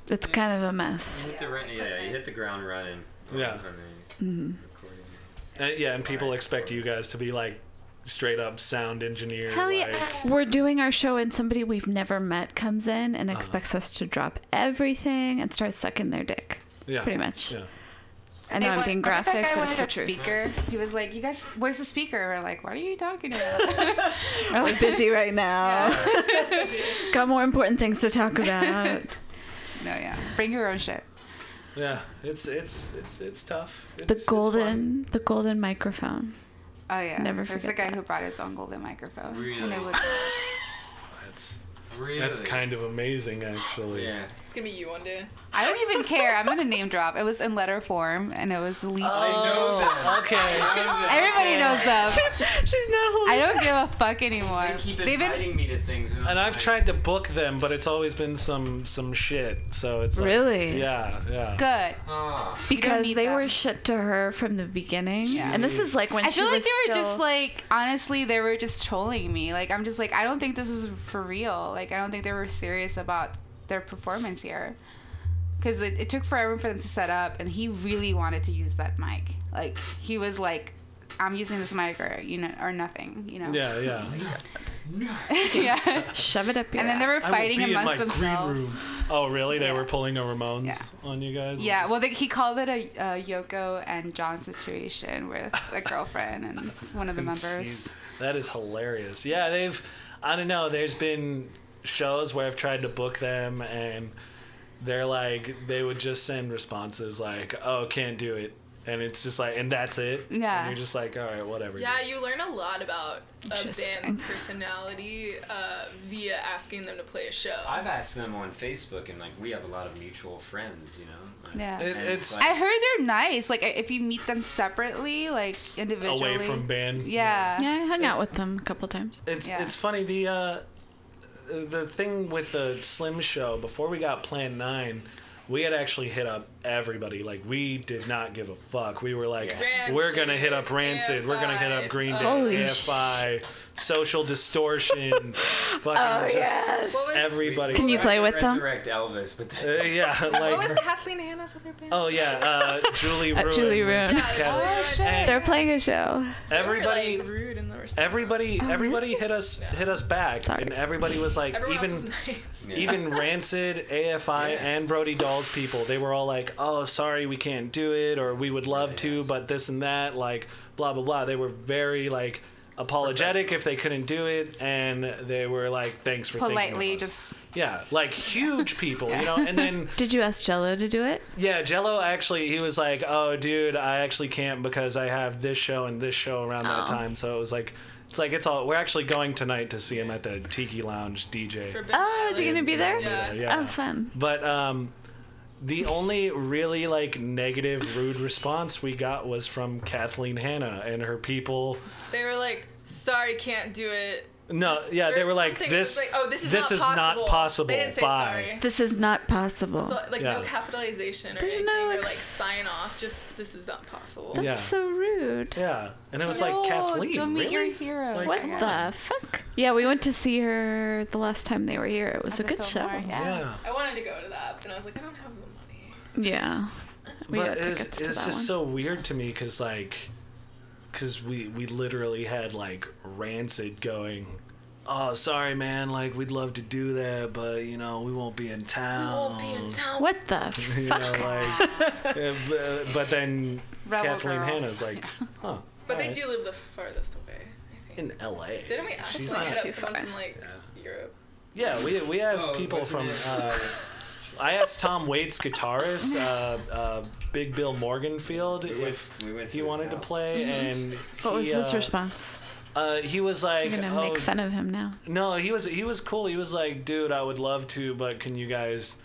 It's kind of a mess. You hit the, run- yeah, you hit the ground running. Yeah. Mm-hmm. the recording. And, yeah, and people expect you guys to be like straight up sound engineer. Hell yeah. like- We're doing our show and somebody we've never met comes in Uh-huh. and expects us to drop everything and start sucking their dick. yeah, Pretty much. Yeah. I know Hey, I'm what- being what if graphic, That guy but wanted it's the truth. speaker. He was like, "You guys, where's the speaker?" We're like, "What are you talking about?" We're We're like, busy right now. Yeah. *laughs* Got more important things to talk about. *laughs* no, yeah. Bring your own shit. Yeah, it's it's it's it's tough. It's, The it's golden, the golden microphone. Oh yeah. Never There's the guy that. who brought his own golden microphone. And Really? it was. That's Really? that's kind of amazing, actually. Yeah. It's gonna be you one day. I don't even care. I'm gonna name drop. It was in letter form, and it was the least. Oh, okay. Everybody knows them. *laughs* She's not holding. I don't give a fuck anymore. They keep They've inviting been. me to things, and, I'm And I've tried to book them, but it's always been some some shit. So it's like, Really? yeah, yeah. Good. Ah. because they that. were shit to her from the beginning. Yeah. And this is like when I she feel like was they were still- just like honestly they were just trolling me. Like I'm just like I don't think this is for real. Like I don't think they were serious about their performance here. Cuz it, it took forever for them to set up and he really wanted to use that mic. Like he was like I'm using this mic or you know or nothing, you know. Yeah, yeah. *laughs* *laughs* yeah. shove it up your And then they were ass. I will fighting be in amongst my themselves. green room. Oh, really? They Yeah. were pulling a Ramones Yeah. on you guys? Yeah, well, they, he called it a, a Yoko and John situation with a girlfriend and one of the *laughs* members. Jeez, that is hilarious. Yeah, they've. I don't know. There's been shows where I've tried to book them, and they're like, they would just send responses like, "Oh, can't do it," and it's just like, and that's it. Yeah. And you're just like, all right, whatever. Yeah, you learn a lot about a band's personality uh, via asking them to play a show. I've asked them on Facebook, and like we have a lot of mutual friends, you know. Like, Yeah. It- and it's- I heard they're nice. Like if you meet them separately, like individually. Away from band. Yeah. Yeah, I hung out with them a couple times. It's Yeah. it's funny the uh, the thing with the Slim Show before we got Plan Nine, we had actually hit up everybody. Like we did not give a fuck. We were like, Yeah. we're gonna hit up Rancid. We're gonna hit up Green Day, Holy AFI, Social Distortion, *laughs* fucking just What was, everybody. Can you play with them? Resurrect Elvis, but Uh, yeah, *laughs* Like, what was like Kathleen Hanna's other band? oh yeah, uh, Julie *laughs* Uh, Ruin. Julie Ruin. yeah, Oh, shit. They're playing a show. They everybody. like, rude in the response. Everybody, everybody hit us, hit us back, Sorry. and everybody was like, Everyone even, was nice. Even Rancid, AFI, Yeah. and Brody Dalle's people, they were all like, "Oh, sorry, we can't do it," or "We would love to, Yes. but this and that," like blah blah blah. They were very like apologetic if they couldn't do it, and they were like, "Thanks for thinking of Politely, us." just yeah, like huge *laughs* people, you know. And then *laughs* Did you ask Jello to do it? yeah, Jello actually he was like, "Oh, dude, I actually can't because I have this show and this show around that Oh. time." So it was like, it's like it's all. We're actually going tonight to see him at the Tiki Lounge DJ. For Oh, is he gonna be there? Yeah. Yeah. Oh, fun. But um, the only really like negative, rude response we got was from Kathleen Hanna and her people. They were like, "Sorry, can't do it." No, yeah, they were like something. It was this. like, oh, this is this not is possible. not possible. They didn't say Bye. sorry. This is not possible. So, like no capitalization or There's anything, no or like sign off. Just this is not possible. That's Yeah. so rude. Yeah, and it was no, like Kathleen. Don't meet really? your hero. Like, What come on. the fuck? Yeah, we went to see her the last time they were here. It was a At the good show. Yeah. Yeah. I wanted to go to that, but I was like, I don't have the money. Yeah. We but got it's, tickets to it's just one. so weird to me because like because we we literally had like rancid going oh sorry man like we'd love to do that but you know we won't be in town We won't be in town. What the *laughs* you fuck? know like yeah, *laughs* but, but then Rebel kathleen girl. hanna's like huh But they alright. do live the farthest away. I think. in la Didn't we actually She's hit up someone from like Europe? yeah we, we asked Oh, people from uh, I asked Tom Waits, guitarist, uh, uh, Big Bill Morganfield, We went- if we went he his wanted to play, and What was his uh, response? Uh, he was like, I'm gonna oh, make fun of him now. no, he was he was cool. He was like, dude, I would love to, but can you guys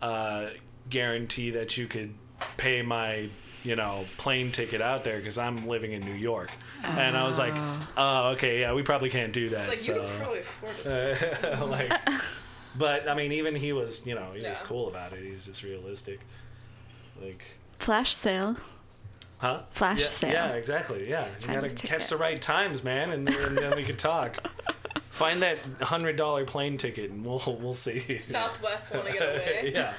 uh, guarantee that you could pay my you know plane ticket out there because I'm living in New York? And I was like, oh, okay, yeah, we probably can't do that. It's like you so. could probably afford it. *laughs* like, but I mean, even he was, you know, he was cool about it. He's just realistic. Like, Flash sale. huh? Flash yeah, sale. Yeah, exactly. Yeah, you Find gotta catch ticket. the right times, man, and, and then we can talk. *laughs* Find that hundred dollar plane ticket, and we'll we'll see. Southwest want to get away. *laughs* yeah,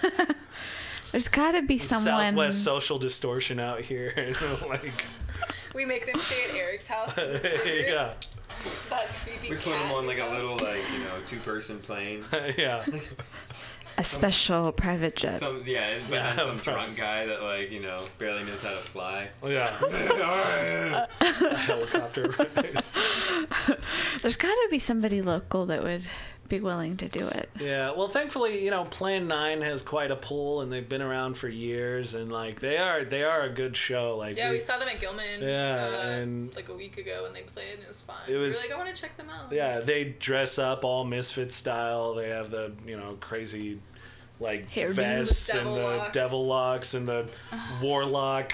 There's got to be someone. Southwest social distortion out here. *laughs* like, We make them stay at Eric's house. 'cause it's bigger. *laughs* yeah, That creepy We put cat him on like a little like you know two person plane. *laughs* yeah. a special private jet. Some yeah, but Yeah, then some right. drunk guy that like you know barely knows how to fly. Oh, *laughs* yeah, helicopter. There's got to be somebody local that would be willing to do it. Yeah, well, thankfully, you know, Plan Nine has quite a pull, and they've been around for years, and like they are, they are a good show. Like, Yeah, we saw them at Gilman. Yeah, uh, and- like a week ago, and they played, and it was fun. It we were was- like, I want to check them out. yeah, they dress up all misfit style. They have the you know crazy like Hairdo. vests and the locks. devil locks and the *sighs* warlock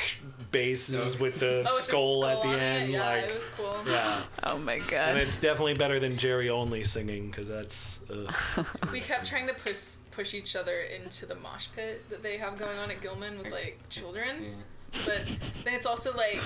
basses Okay. with the Oh, with skull, the at the end. It. Yeah, like, it was cool. yeah, *laughs* Oh my god. and it's definitely better than Jerry only singing because that's. *laughs* We kept trying to push push each other into the mosh pit that they have going on at Gilman with like children, but then it's also like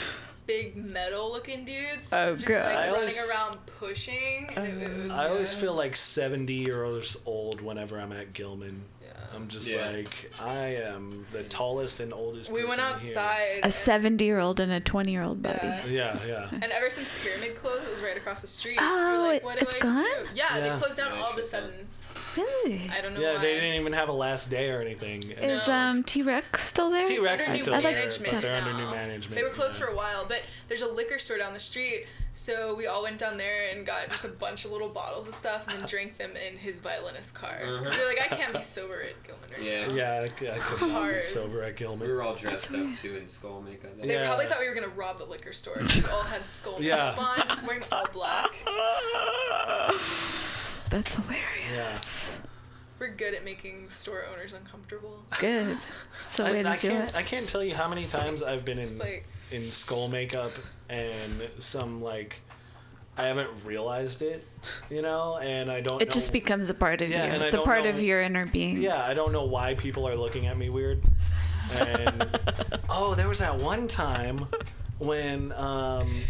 big metal looking dudes Oh, just God. like I running always- around pushing. It- it oh, was- I always feel like 70 years old whenever I'm at Gilman. Yeah. I'm just Yeah. like, I am the tallest and oldest we went person here. outside. A 70 year old and a 20 year old buddy. Yeah. Yeah, yeah. And ever since Pyramid closed, it was right across the street. Oh, we it- like, what it's I gone? do? Yeah, Yeah. they closed down Yeah, all of a sudden. Really? I don't know Yeah, why. they didn't even have a last day or anything. Is No. um T Rex still there? T Rex is still there, but they're under new management. They were closed yeah. for a while, but there's a liquor store down the street. So we all went down there and got just a bunch of little bottles of stuff and then drank them in his violinist car. Uh-huh. So we're like, I can't be sober at Gilman right Yeah. now. Yeah, I, I could not be hard. sober at We were all dressed up too in skull makeup. They Yeah. probably thought we were gonna rob the liquor store. We all had skull Yeah. makeup on, wearing all black. *laughs* That's hilarious. Yeah. We're good at making store owners uncomfortable. Good. It's a way I, I do can't. it. I can't tell you how many times I've been in like in skull makeup and some like I haven't realized it, you know, and I don't. It know, just becomes a part of Yeah, you. It's a part know- of your inner being. Yeah, I don't know why people are looking at me weird. And *laughs* oh, there was that one time when um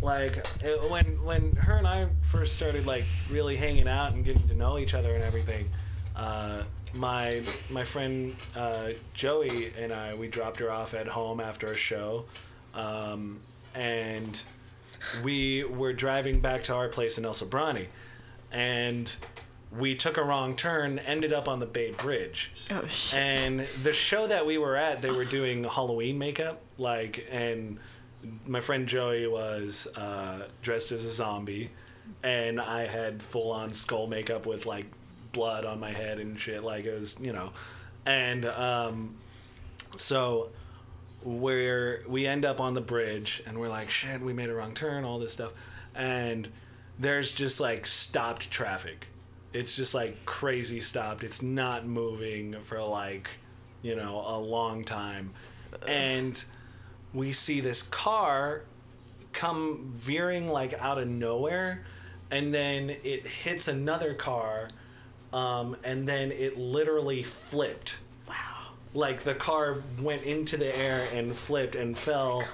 like it, when when her and I first started like really hanging out and getting to know each other and everything. Uh, my my friend uh, Joey and I we dropped her off at home after a show, um, and we were driving back to our place in El Sobrante, and we took a wrong turn, ended up on the Bay Bridge. Oh shit. And the show that we were at, they were doing Halloween makeup, like, and my friend Joey was uh, dressed as a zombie, and I had full on skull makeup with like blood on my head and shit, like it was, you know, and um, so where we end up on the bridge and we're like shit we made a wrong turn all this stuff. And there's just like stopped traffic. It's just like crazy stopped. It's not moving for like you know a long time. And we see this car come veering like out of nowhere and then it hits another car um, and then it literally flipped like the car went into the air and flipped and fell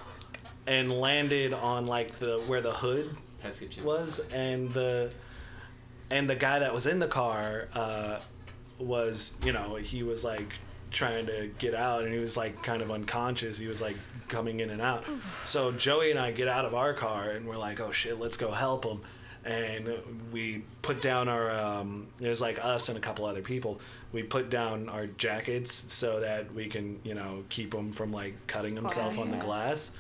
and landed on like the where the hood was. And the and the guy that was in the car uh, was you know he was like trying to get out and he was like kind of unconscious. He was like coming in and out. So joey and i get out of our car and we're like oh shit let's go help him and we put down our um, it was like us and a couple other people. We put down our jackets so that we can you know keep him from like cutting himself Glass, on the glass.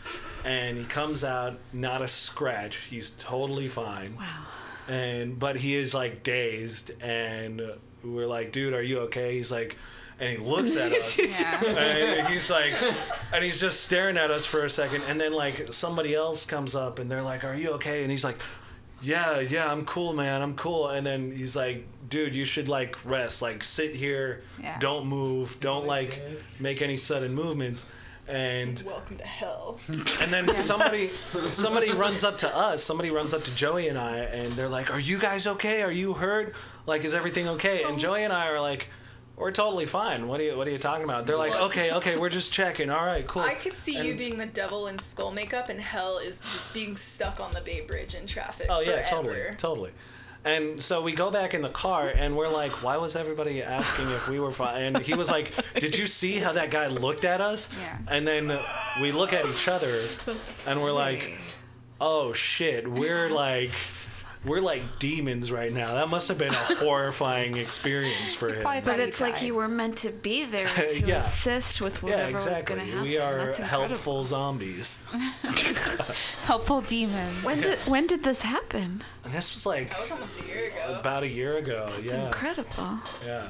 And he comes out not a scratch. He's totally fine. Wow. and but he is like dazed. And we're like dude are you okay? He's like and he looks at *laughs* us. Yeah. and he's like and he's just staring at us for a second. And then like somebody else comes up and they're like are you okay? And he's like yeah yeah i'm cool man i'm cool and then he's like dude you should like rest like sit here Yeah. don't move don't like make any sudden movements and Welcome to hell. *laughs* and then somebody somebody runs up to us. Somebody runs up to Joey and I, and they're like, "Are you guys okay? Are you hurt? Like, is everything okay?" And oh. Joey and I are like, "We're totally fine. What are you What are you talking about?" They're like, "Okay, okay, we're just checking. All right, cool." I could see you being the devil in skull makeup, and hell is just being stuck on the Bay Bridge in traffic. Oh yeah, forever. totally, totally. And so we go back in the car, and we're like, "Why was everybody asking if we were fine?" And he was like, "Did you see how that guy looked at us?" Yeah. And then we look at each other, and we're like, "Oh shit, we're like." We're like demons right now. That must have been a horrifying experience for him. But it's like you were meant to be there *laughs* to Yeah. assist with Yeah, whatever exactly. was going to happen. We are helpful zombies. *laughs* helpful demons. When did when did this happen? And this was like That was almost a year ago. about a year ago. It's yeah, incredible. yeah.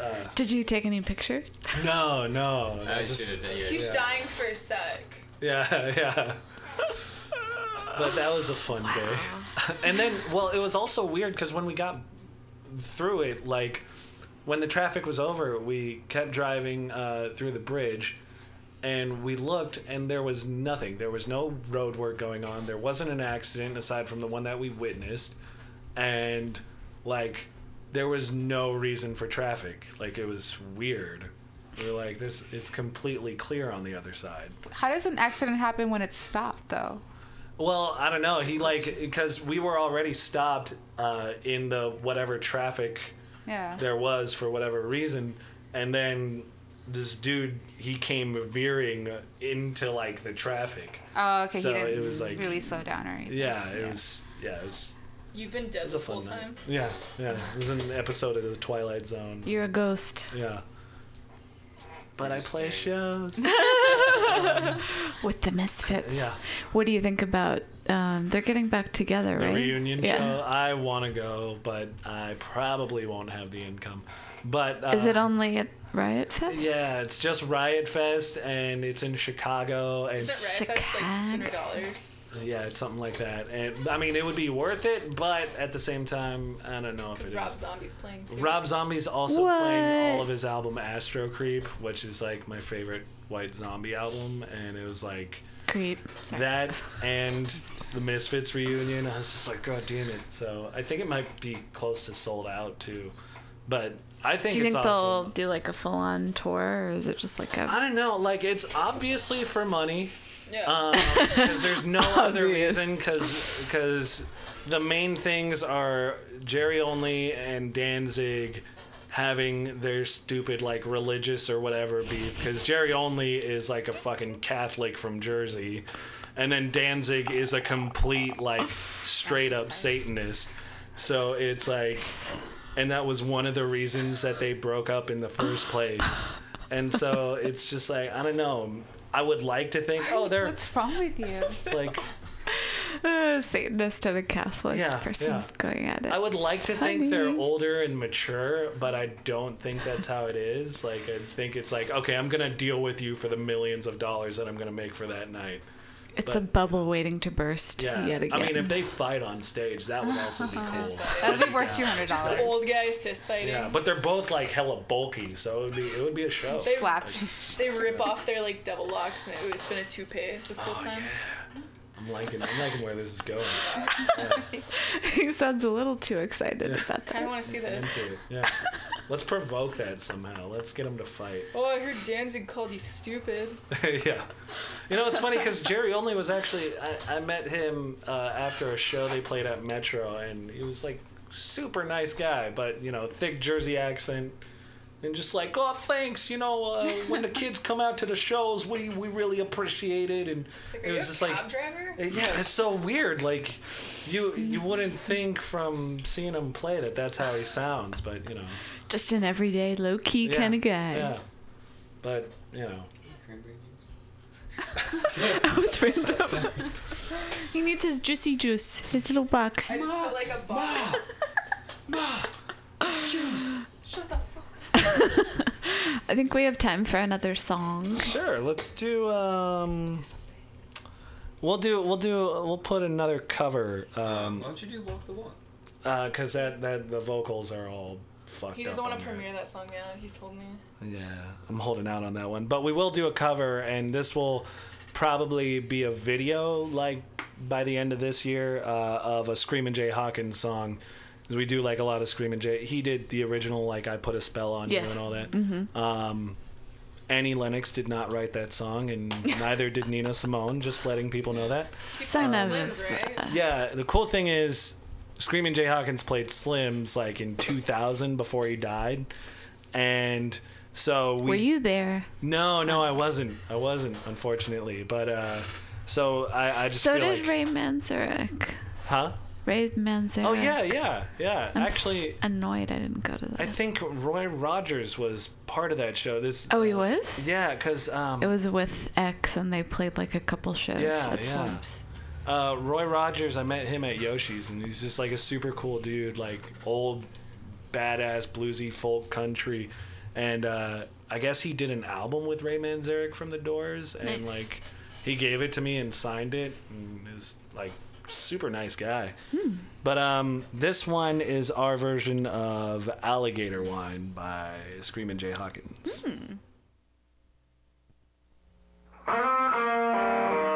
Uh, Did you take any pictures? no, no. I I just should have. Yeah, Keep Yeah. dying for a sec. Yeah, *laughs* yeah. But that was a fun day. *laughs* And then, well, it was also weird because when we got through it, like when the traffic was over, we kept driving uh, through the bridge and we looked and there was nothing. There was no road work going on. There wasn't an accident aside from the one that we witnessed. And like there was no reason for traffic. Like it was weird. We were like this it's completely clear on the other side. How does an accident happen when it's stopped though? Well, I don't know. He like because we were already stopped uh, in the whatever traffic Yeah. there was for whatever reason, and then this dude he came veering into like the traffic. Oh, okay. So he didn't it was, like- really slow down or anything. Yeah, it was. Yeah, it was. You've been dead It a this whole fun night. time. Yeah, yeah. It was an episode of the Twilight Zone. You're a ghost. Yeah. But I play shows. *laughs* *laughs* with the Misfits. Yeah. What do you think about? Um, they're getting back together, The right? reunion yeah. show. I want to go, but I probably won't have the income. But uh, Is it only at Riot Fest? Yeah, it's just Riot Fest, and it's in Chicago, and Is it Riot Fest like two Chicago. hundred dollars? Yeah, it's something like that. And I mean, it would be worth it, but at the same time, I don't know if Because it Rob is. Zombie's playing too. Rob Zombie's also playing all of his album Astro Creep, which is like my favorite White Zombie album, and it was like Creep. Sorry. that *laughs* and the Misfits reunion. I was just like, God damn it! So I think it might be close to sold out too, but I think Do you it's think awesome. they'll do like a full on tour or is it just like a I don't know. Like it's obviously for money. Yeah. Um, *laughs* because there's no other reason because the main things are Jerry Only and Danzig having their stupid like religious or whatever beef because Jerry Only is like a fucking Catholic from Jersey and then Danzig is a complete like straight up Satanist. So it's like and that was one of the reasons that they broke up in the first place. And so it's just like I don't know I would like to think oh they're What's wrong with you? *laughs* like uh, Satanist and a Catholic Yeah, person yeah. going at it? I would like to think they're older and mature, but I don't think that's how it is. Like I think it's like, okay, I'm gonna deal with you for the millions of dollars that I'm gonna make for that night. It's but- a bubble waiting to burst Yeah. yet again. I mean, if they fight on stage, that would also be *laughs* cool. that would be worth two hundred Just dollars. old guys fist fighting. Yeah, but they're both like hella bulky, so it would be it would be a show. They- Slap. They rip off their like double locks and it, it's been a toupee this whole Oh time. yeah, I'm liking I'm liking where this is going. *laughs* he sounds a little too excited about that. I that. want to see this. Into it. Yeah, let's provoke that somehow. Let's get them to fight. Oh, I heard Danzig called you stupid. *laughs* yeah. You know, it's funny because Jerry Only was actually, I, I met him uh, after a show they played at Metro, and he was like super nice guy, but, you know, thick Jersey accent. And just like, oh, thanks. You know, uh, when the kids come out to the shows, we, we really appreciate it. And It's like, are it you was a just cab like, driver? yeah, it's so weird. Like, you you wouldn't think from seeing him play that that's how he sounds, but you know, Just an everyday, low key yeah, kind of guy. Yeah, but you know, Cranberry *laughs* juice? That was random. he needs his juicy juice, his little box. I just feel like a bottle. *laughs* Shut the fuck *laughs* I think we have time for another song. Sure, let's do um We'll do we'll do we'll put another cover um Why don't you do Walk the Walk? uh cuz that that the vocals are all fucked He doesn't up want to on there. premiere that song yet. He's told me. Yeah, I'm holding out on that one. But we will do a cover and this will probably be a video like by the end of this year uh, of a Screamin' Jay Hawkins song. 'Cause We do like a lot of Screaming Jay. He did the original like I put a spell on Yes. you and all that. Um Annie Lennox did not write that song, and *laughs* neither did Nina Simone. Just letting people know that. He Son played Slims, right? Yeah, the cool thing is, Screaming Jay Hawkins played Slims like in 2000 before he died, and so we. Were you there? No, no, I wasn't. I wasn't, unfortunately. But uh, so I, I just So feel did like, Ray Manzarek. huh? Ray Manzarek. Oh yeah, yeah, yeah. I'm Actually, annoyed I didn't go to that. I think Roy Rogers was part of that show. This. oh, he was. Yeah, because um, It was with X, and they played like a couple shows Yeah, at yeah. Slim's. Uh, Roy Rogers, I met him at Yoshi's, and he's just like a super cool dude, like old, badass bluesy folk country. And uh, I guess he did an album with Ray Manzarek from The Doors, and Nice. like he gave it to me and signed it, and is like super nice guy. But um, this one is our version of Alligator Wine by Screamin' Jay Hawkins. Take *laughs*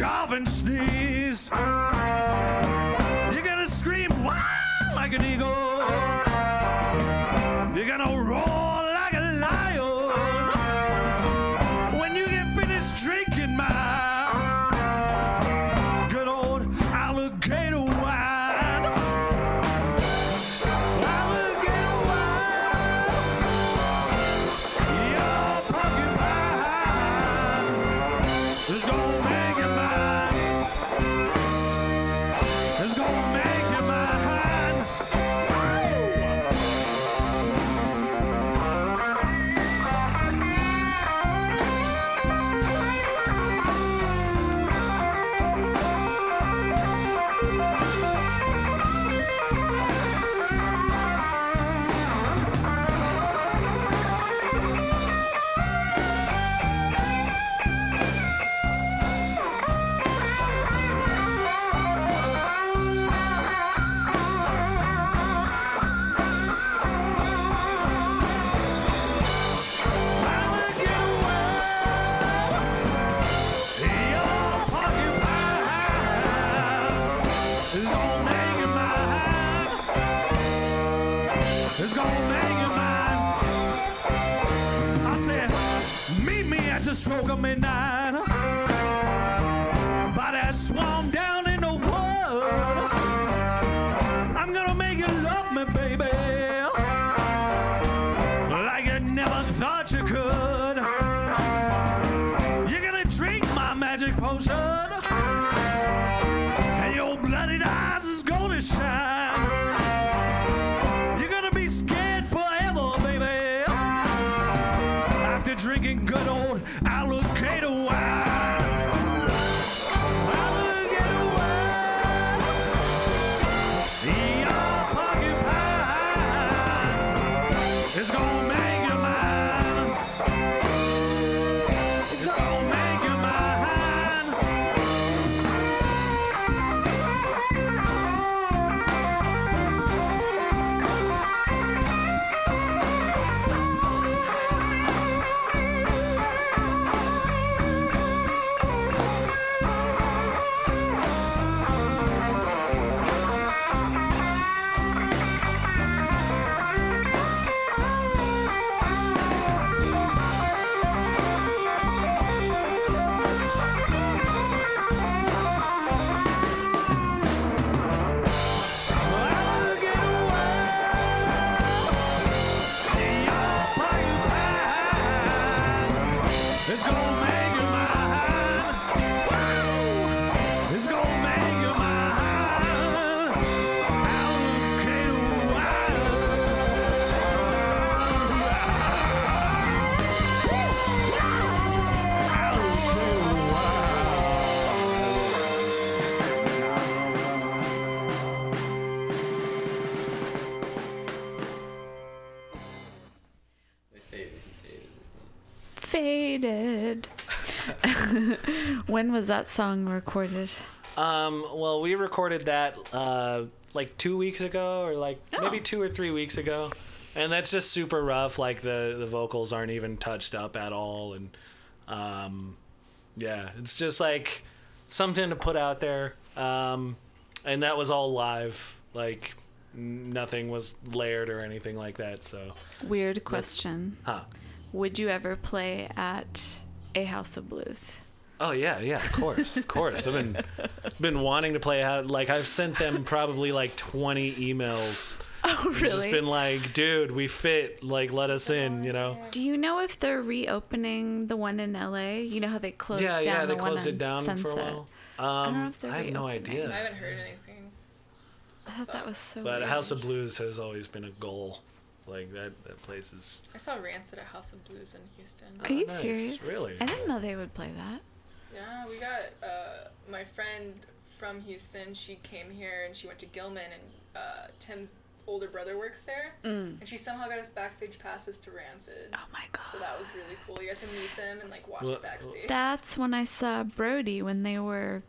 cough and sneeze. You're gonna scream wow like an eagle. You're gonna roar when was that song recorded? Um, well, we recorded that uh, like two weeks ago, or like maybe two or three weeks ago, and that's just super rough. Like the the vocals aren't even touched up at all, and um, yeah, it's just like something to put out there. Um, and that was all live, like nothing was layered or anything like that. So, Weird question. huh? Would you ever play at a House of Blues? Oh yeah, yeah, of course, of course. I've been been wanting to play out. Like I've sent them probably like twenty emails. *laughs* Oh, and Just been like, dude, we fit. Like, let us in. You know? Do you know if they're reopening the one in LA? You know how they closed Yeah, down yeah. the They one closed it down Sunset. for a while. don't know Um, if they're I have no idea. I haven't heard anything. I thought that was so. But weird. House of Blues has always been a goal. Like that. That place is. I saw Rancid at House of Blues in Houston. Are you Oh, nice. serious? Really? I didn't know they would play that. Yeah, we got uh, my friend from Houston. She came here and she went to Gilman, and uh, Tim's older brother works there, Mm. and she somehow got us backstage passes to Rancid. Oh my god. So that was really cool. You got to meet them and like watch Well, it backstage. That's when I saw Brody when they were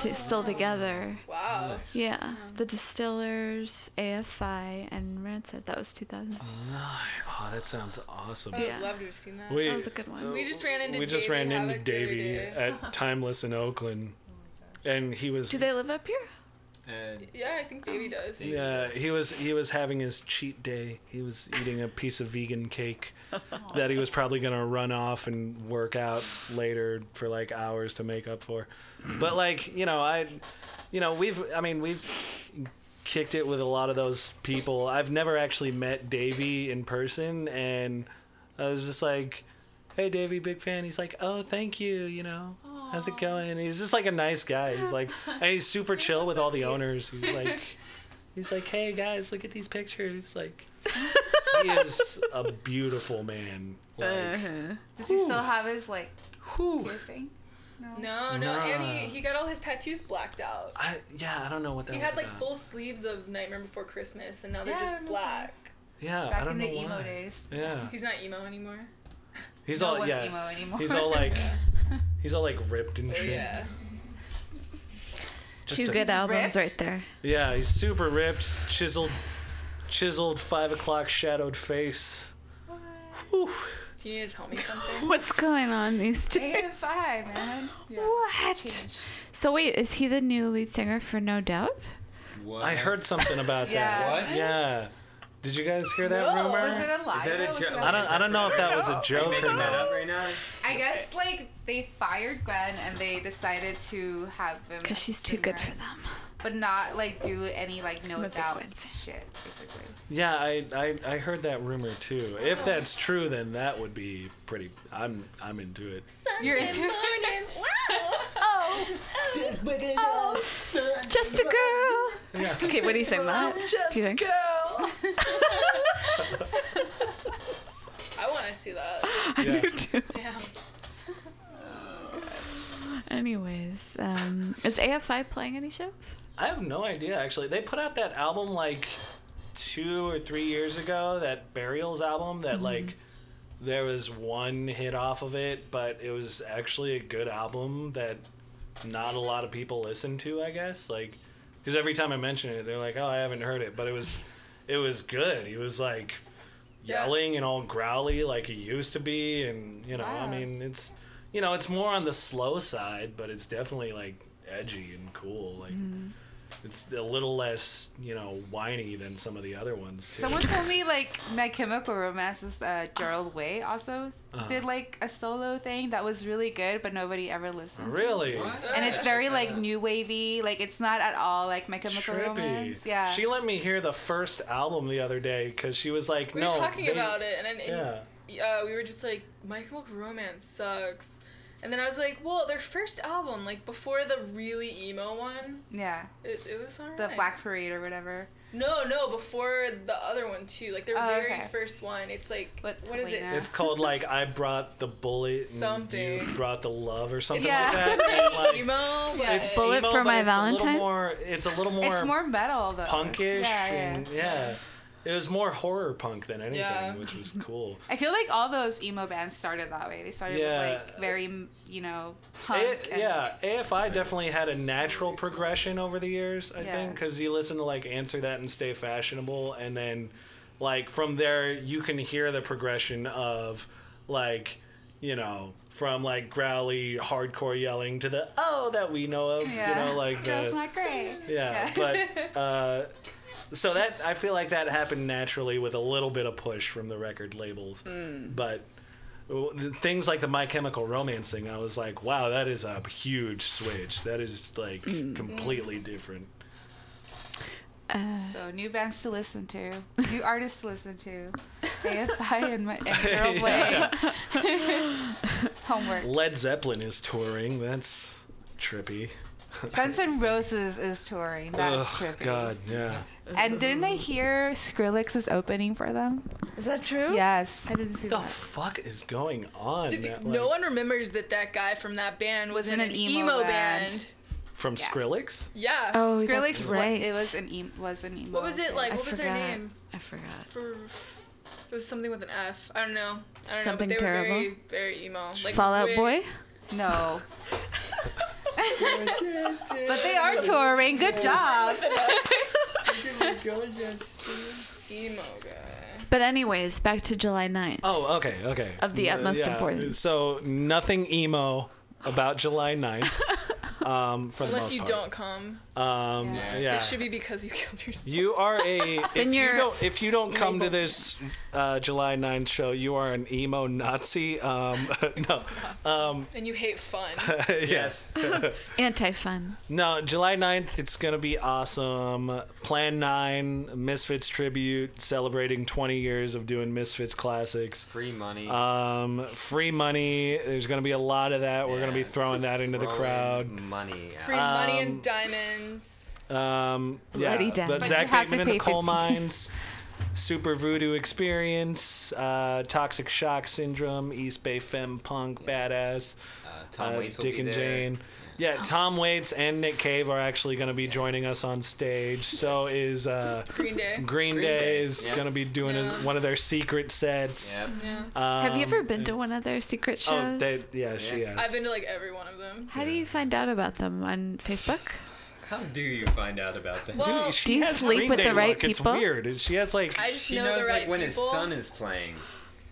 t- still Oh. together. Wow. Nice. Yeah, the Distillers, AFI, and Rancid. That was 2000. Oh, that sounds awesome. I would Yeah. love to have seen that. We, That was a good one. We just ran into we just Davey ran into Havok the other Davey at *laughs* Timeless in Oakland. and he was Do they live up here? Uh, Yeah, I think Davey does. Yeah, he was he was having his cheat day. He was eating a piece of vegan cake *laughs* that he was probably gonna run off and work out later for like hours to make up for. But like you know, I, you know, we've I mean we've kicked it with a lot of those people. I've never actually met Davey in person, and I was just like, "Hey, Davey, big fan." He's like, "Oh, thank you." You know, how's it going? He's just like a nice guy. He's like, *laughs* and he's super chill with all the owners. He's *laughs* like, he's like, "Hey guys, look at these pictures." Like, *laughs* he is a beautiful man. Like, uh-huh. Does he still have his like whew. piercing? No. No, no, Nah. and he, he got all his tattoos blacked out. I yeah, I don't know what that He was had like about. full sleeves of Nightmare Before Christmas, and now they're Yeah, just black. yeah, I Back don't in know the emo why. days. Yeah, He's not emo anymore. he's no all one's yeah. emo anymore. He's all like, he's all like ripped and Oh shit. yeah. Just Two a- good albums ripped. right there. Yeah, he's super ripped, chiseled, chiseled five o'clock shadowed face. Whew. Do you need to tell me something? *laughs* What's going on these days? AFI, man. Yeah. What? Changed. So wait, is he the new lead singer for No Doubt? what? I heard something about *laughs* Yeah. that. What? Yeah. Did you guys hear that No. rumor? Was it a lie? Is that a Was joke? I don't. I don't know if that was a joke or making not. up right now? I guess like they fired Gwen and they decided to have him Because she's too good singer, for them. But not like do any like no I'm a big doubt Gwen shit basically. Yeah, I, I I heard that rumor too. If that's true, then that would be pretty. I'm I'm into it. You're into morning. *laughs* oh, Just a girl. Yeah. Okay, what do you think, Matt? Do you think? *laughs* I want to see that. I Yeah. do too. Damn. Anyways, um, is AFI playing any shows? I have no idea actually. They put out that album like two or three years ago, that Burials album that mm-hmm. like there was one hit off of it, but it was actually a good album that not a lot of people listen to, I guess. Like cuz every time I mention it, they're like, "Oh, I haven't heard it." But it was it was good. He was like Yeah. yelling and all growly like he used to be and you know, I mean, it's you know, it's more on the slow side, but it's definitely like edgy and cool. Like mm-hmm. It's a little less, you know, whiny than some of the other ones too. Someone told me like My Chemical Romance's uh, Gerard Way also Uh-huh. did like a solo thing that was really good, but nobody ever listened. to. really And it's very like new wavy, like it's not at all like My Chemical Romance. Yeah. She let me hear the first album the other day because she was like, We "No." were talking they- about it, and then Yeah. uh, we were just like, My Chemical Romance sucks. And then I was like, well, their first album, like before the really emo one, yeah. it, it was alright. The Black Parade or whatever. No, no, before the other one too. Like their Oh, very okay. first one. It's like But what is it? It's called like I brought the bullet, and Something. you brought the love, or something Yeah. like that. And, like, *laughs* emo, but it's Bullet emo, for but My it's A Valentine? little more, it's a little more, it's more metal though. punkish, Yeah, yeah. and yeah, it was more horror punk than anything, Yeah. which was cool. *laughs* I feel like all those emo bands started that way. They started Yeah. with like very, you know, punk. A- and- yeah, AFI definitely had a natural progression over the years, I Yeah. think, because you listen to like Answer That and Stay Fashionable, and then like from there you can hear the progression of like you know from like growly hardcore yelling to the oh that we know of, Yeah. you know, like *laughs* Girls the not great. yeah, but *laughs* uh, so that I feel like that happened naturally with a little bit of push from the record labels, but things like the My Chemical Romance thing, I was like, wow, that is a huge switch. That is like completely different. Uh, So new bands to listen to, new artists to listen to, AFI *laughs* and, my, and Gerard Way. *laughs* *laughs* Homework. Led Zeppelin is touring. That's trippy. *laughs* Guns N' Roses is touring. That's Ugh, trippy. God, yeah. And didn't I hear Skrillex is opening for them? is that true? Yes. I didn't see What the that. fuck is going on? To be- That, no one remembers that that guy from that band was, Was in in an, an emo, emo band. band. from Yeah. Skrillex. Yeah. Oh, Skrillex, that's right. it was an e- was an emo. What was it like? I What was forgot. their name? I forgot. For it was something with an F. I don't know. I don't Something know. But they terrible? were very, very emo. Like Fallout way- Boy. No. *laughs* but they are *laughs* touring. Good job. *laughs* Emo guy. But anyways, back to July 9th. Oh, okay, okay. Of the Uh, utmost importance. So nothing emo about July 9th. *laughs* um, for the Unless most you part. don't come, Um, Yeah. yeah. it should be because you killed yourself. You are a. *laughs* if Then you you're- don't if you don't come to this uh, July 9th show, you are an emo Nazi. Um, *laughs* no, um, And you hate fun. *laughs* yes. Anti-fun. No, July 9th, it's going to be awesome. Plan 9, Misfits tribute, celebrating 20 years of doing Misfits classics. Free money. Um, free money. There's going to be a lot of that. We're going to be throwing that into the crowd. Money. Free out. money Um, and diamonds. Um, yeah, Bloody death. but But Zach you have to Bateman and the pay Coal 15. Mines, Super Voodoo Experience, uh, Toxic Shock Syndrome, East Bay Femme Punk Badass, Uh, Tom uh, Waits will Dick be and there. Jane. Yeah, Tom Waits and Nick Cave are actually going to be joining us on stage. So is uh, Green Day. Green, Green Day Day, is yeah. going to be doing a- Yeah. one of their secret sets. Yep. Yeah. Um, Have you ever been to one of their secret shows? Oh, they, yeah, she has. I've been to like every one of them. How do you find out about them on Facebook? How do you find out about that? Well, Dude, she Do you has sleep Green with Day the right look. It's weird. She has like, I just she know knows the right like when his son is playing.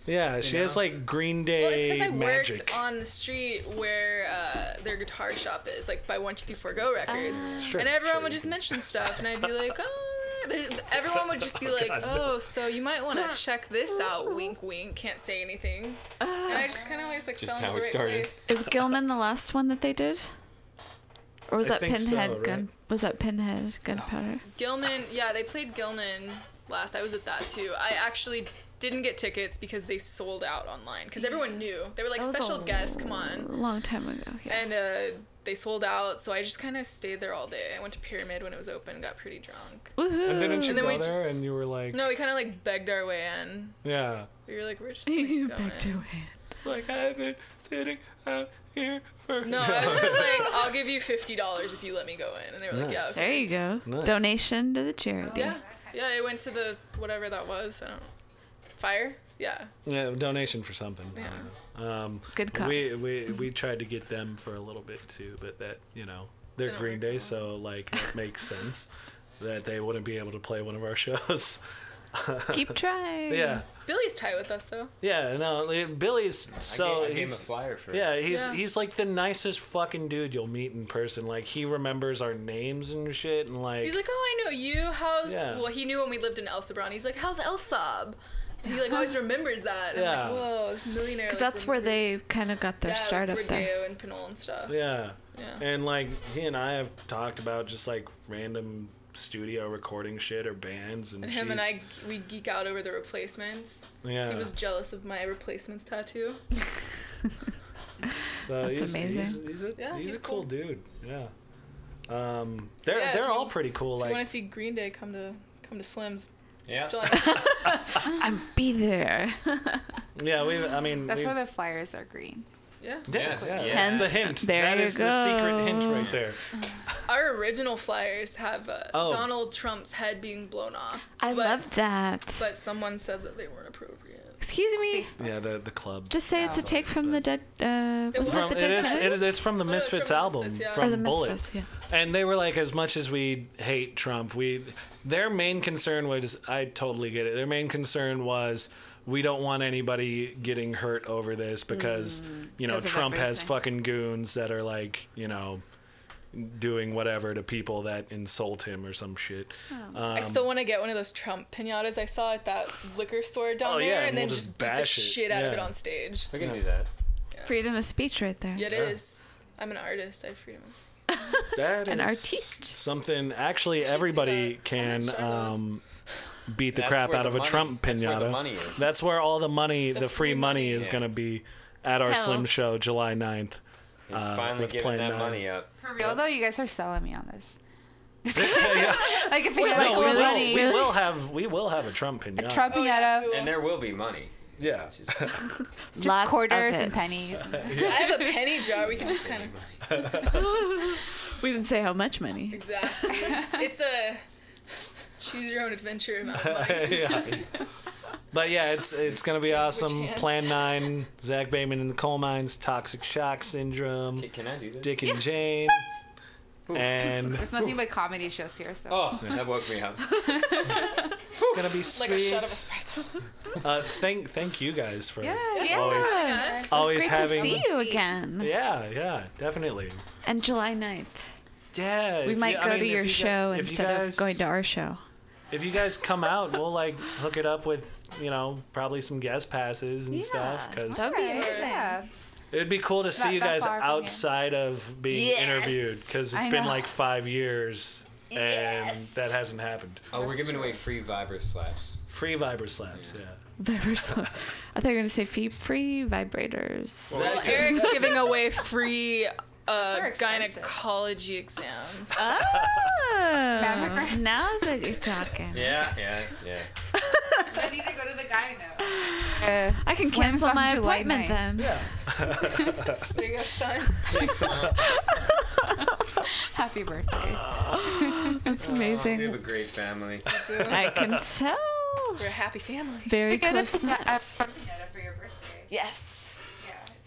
Yeah, she has like Green Day Well, it's because I magic. worked on the street where uh, their guitar shop is, like by One Two Three Four Go Records, Sure, and everyone sure. would just mention stuff, and I'd be like, oh. Everyone would just be *laughs* like, "Oh, so you might want to check this out." Wink, wink. Can't say anything. And I just kind of always like Just fell how into the right started. place. Is Gilman the last one that they did? Or was I that think so, Pinhead right? Gun? Was that Pinhead Gunpowder? Gilman, yeah, they played Gilman last. I was at that too. I actually didn't get tickets because they sold out online because everyone knew they were like special guests. Come on. A long time ago. Yeah. and uh, they sold out. So I just kind of stayed there all day. I went to Pyramid when it was open, got pretty drunk. Woohoo! and didn't you And then go we there and you were like, No, we kind of like begged our way in. yeah. We were like, we're just *laughs* like, you going. back to it. Like I've been sitting out here for No, I was just like, I'll give you fifty dollars if you let me go in, and they were like, yeah, okay. There you go. Nice. Donation to the charity. yeah, yeah. I went to the whatever that was. I don't know. Fire. Yeah. yeah, donation for something. I Yeah. don't know. Um, Good cause. we we we tried to get them for a little bit too, but that you know they're Didn't Green Day, out. so like it makes *laughs* sense that they wouldn't be able to play one of our shows. *laughs* Keep trying. yeah, Billy's tight with us though. yeah. No, Billy's so I gave, I gave him a he's flyer for. yeah he's Yeah. he's like the nicest fucking dude you'll meet in person. Like he remembers our names and shit, and like He's like, oh, I know you. How's Yeah. well? He knew when we lived in El Sobrante. He's like, how's El Sab? And he like always remembers that. And Yeah. I'm like, whoa, this millionaire. Because like, that's where they kind of got their yeah, start like up there. Rodeo and Pinole and stuff. yeah. Yeah. And like he and I have talked about just like random studio recording shit or bands, and, And him and I, we geek out over the replacements. yeah. He was jealous of my replacements tattoo. *laughs* So That's he's, amazing. He's, he's a Yeah, he's, he's a cool, cool. dude. Yeah. Um, they're yeah, they're you- all pretty cool. if you want to see Green Day, come to come to Slim's. Yeah. July. *laughs* I'll be there. *laughs* yeah, we've. I mean, That's we've- why the flyers are green. yeah. yeah, Yes, yeah, yes. that's the hint. There that you is the secret hint go. right there. *laughs* Our original flyers have uh, Oh. Donald Trump's head being blown off. I but, love that. But someone said that they weren't appropriate. Excuse me. Yeah, the the club. Just say it's a take from the dead. Uh, was was it From, the it dead? is. Kennedys? It is. It's from the Oh, from Misfits album Misfits, yeah. Or from the Bullet. Misfits, yeah. And they were like, as much as we hate Trump, we their main concern was I totally get it. Their main concern was we don't want anybody getting hurt over this because you know Mm. Because of Trump has fucking goons that are like you know doing whatever to people that insult him or some shit. Oh. Um, I still want to get one of those Trump pinatas I saw at that liquor store down Oh, there, yeah, and, and then we'll just just beat the it. shit out of it on stage. We can do that. Freedom of speech right there. Yeah, it is. I'm an artist. I have freedom. of- That An is artiste. Something actually should everybody can I'm sure those. um, beat the That's crap where out the of a money- Trump that's pinata. where the money is. That's where all the money, the, The free free money, money. is Yeah. going to be at our Hell. Slim Show July 9th. He's Uh, finally with giving Plan that 9. money up. For real though, you guys are selling me on this. yeah. Like if you No, had like we, more will, money, we will have we will have a Trump pinata. Trump Oh, yeah, pinata, will. And there will be money. Yeah. Which is *laughs* just Lots of quarters it. and pennies. *laughs* I have a penny jar. We can just kind of *laughs* We didn't say how much money. exactly. It's a choose your own adventure amount of money. yeah. But yeah, it's it's gonna be awesome. Plan Nine, Zach Bateman in the coal mines, Toxic Shock Syndrome, Can, can I do this? Dick and Jane, and There's nothing but comedy shows here, so Oh, that woke me up. *laughs* It's gonna be sweet. Like a shot of espresso. Uh, thank thank you guys for Yeah. Yeah. always Yes. always Great having. to see you again. Yeah, yeah, definitely. And July 9th. Yeah, We might you- I go mean, to if your you show guys- if you instead guys- of going to our show. If you guys come out, we'll like hook it up with you know probably some guest passes and Yeah, stuff because that'd be amazing. yeah. It'd be cool to see you guys far from here. outside of being Yes. interviewed because it's I been know. like five years and Yes. that hasn't happened. Oh, we're giving away free Viber slaps. Free Viber slaps, yeah. Vibers. I thought you were going to say free, free vibrators. Well, Eric's giving *laughs* away free uh, So expensive. gynecology exam. Oh, Mammogram? now that you're talking. Yeah, yeah, yeah. I need to go to the guy now. Uh, I can Slim's cancel my July appointment 9th. then. Yeah. *laughs* There you go, son. *laughs* Happy birthday. That's amazing. We have a great family. *laughs* I can tell. We're a happy family. Very Get a close. pinata- knit. a pinata for your birthday. Yes.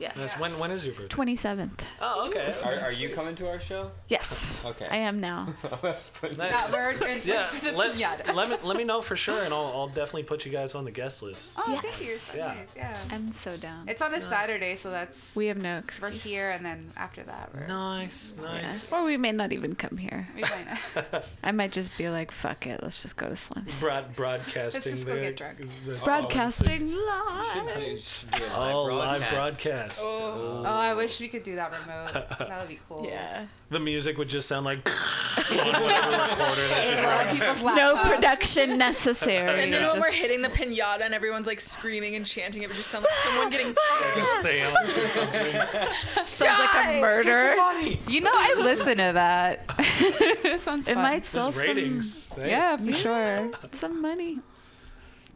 Yeah. That's when when is your birthday? 27th. Oh, okay. Are, are you coming to our show? Yes. Okay. I am now. *laughs* Not bird and Yeah, let, pinata. *laughs* let me let me know for *laughs* sure, and I'll, I'll definitely put you guys on the guest list. Oh, Yes. thank you. So Yeah. nice. Yeah. I'm so down. It's on a Saturday, so that's We have no we're here, and then after that, we're Nice, nice. Or we may not even come here. we might not. I might just be like, fuck it, let's just go to Slim's. Broad, broadcasting Let's just go the, get drunk. the- Broadcasting oh, live. Oh, live broadcast. Oh. Oh, I wish we could do that remote. That would be *laughs* cool. Yeah. The music would just sound like *laughs* *laughs* on whatever recorder that you Blow have. people's No production necessary. And then Just- when we're hitting the pinata and everyone's like screaming and chanting, it would just sound like someone getting Like a seance or something. sounds like a murder. You know, I listen to that. it sounds It fun. might sell Just some, ratings. right? Yeah, for sure. some money.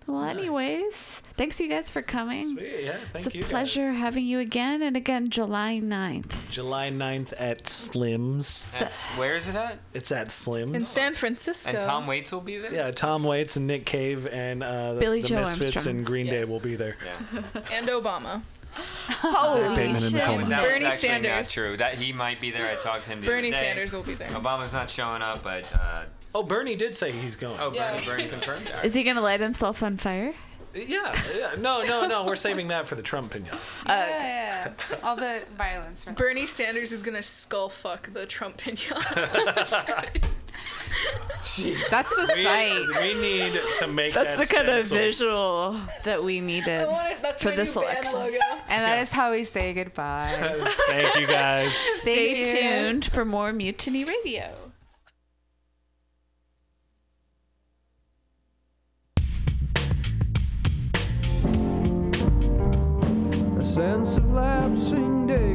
Well, anyways, thanks you guys for coming. Sweet, yeah, thank It's a you. guys. pleasure having you again and again July 9th. July 9th at Slim's. That's, where is it at? It's at Slim's. in San Francisco. And Tom Waits will be there? yeah, Tom Waits and Nick Cave and uh, the, Billy the Joe Misfits Armstrong. and Green Day will be there. Yeah. *laughs* and Obama. *laughs* Holy shit. That Bernie actually not Sanders. true. That he might be there. I talked to him the Bernie other day. Sanders will be there. Obama's not showing up, but uh, Oh, Bernie did say he's going. oh, Yeah. Bernie, Bernie confirmed. All right. *laughs* Is he going to light himself on fire? Yeah, yeah. No, no, no. We're saving that for the Trump pinata. Uh, yeah, yeah. All the violence. From Bernie Sanders is gonna skull fuck the Trump pinata. *laughs* That's the We, site. we need to make That's that the kind of stencil. visual that we I needed. want it. That's For my this new band election. logo. And that is how we say goodbye. *laughs* Thank you guys. Stay Thank you. tuned for more Mutiny Radio. Sense of lapsing dignity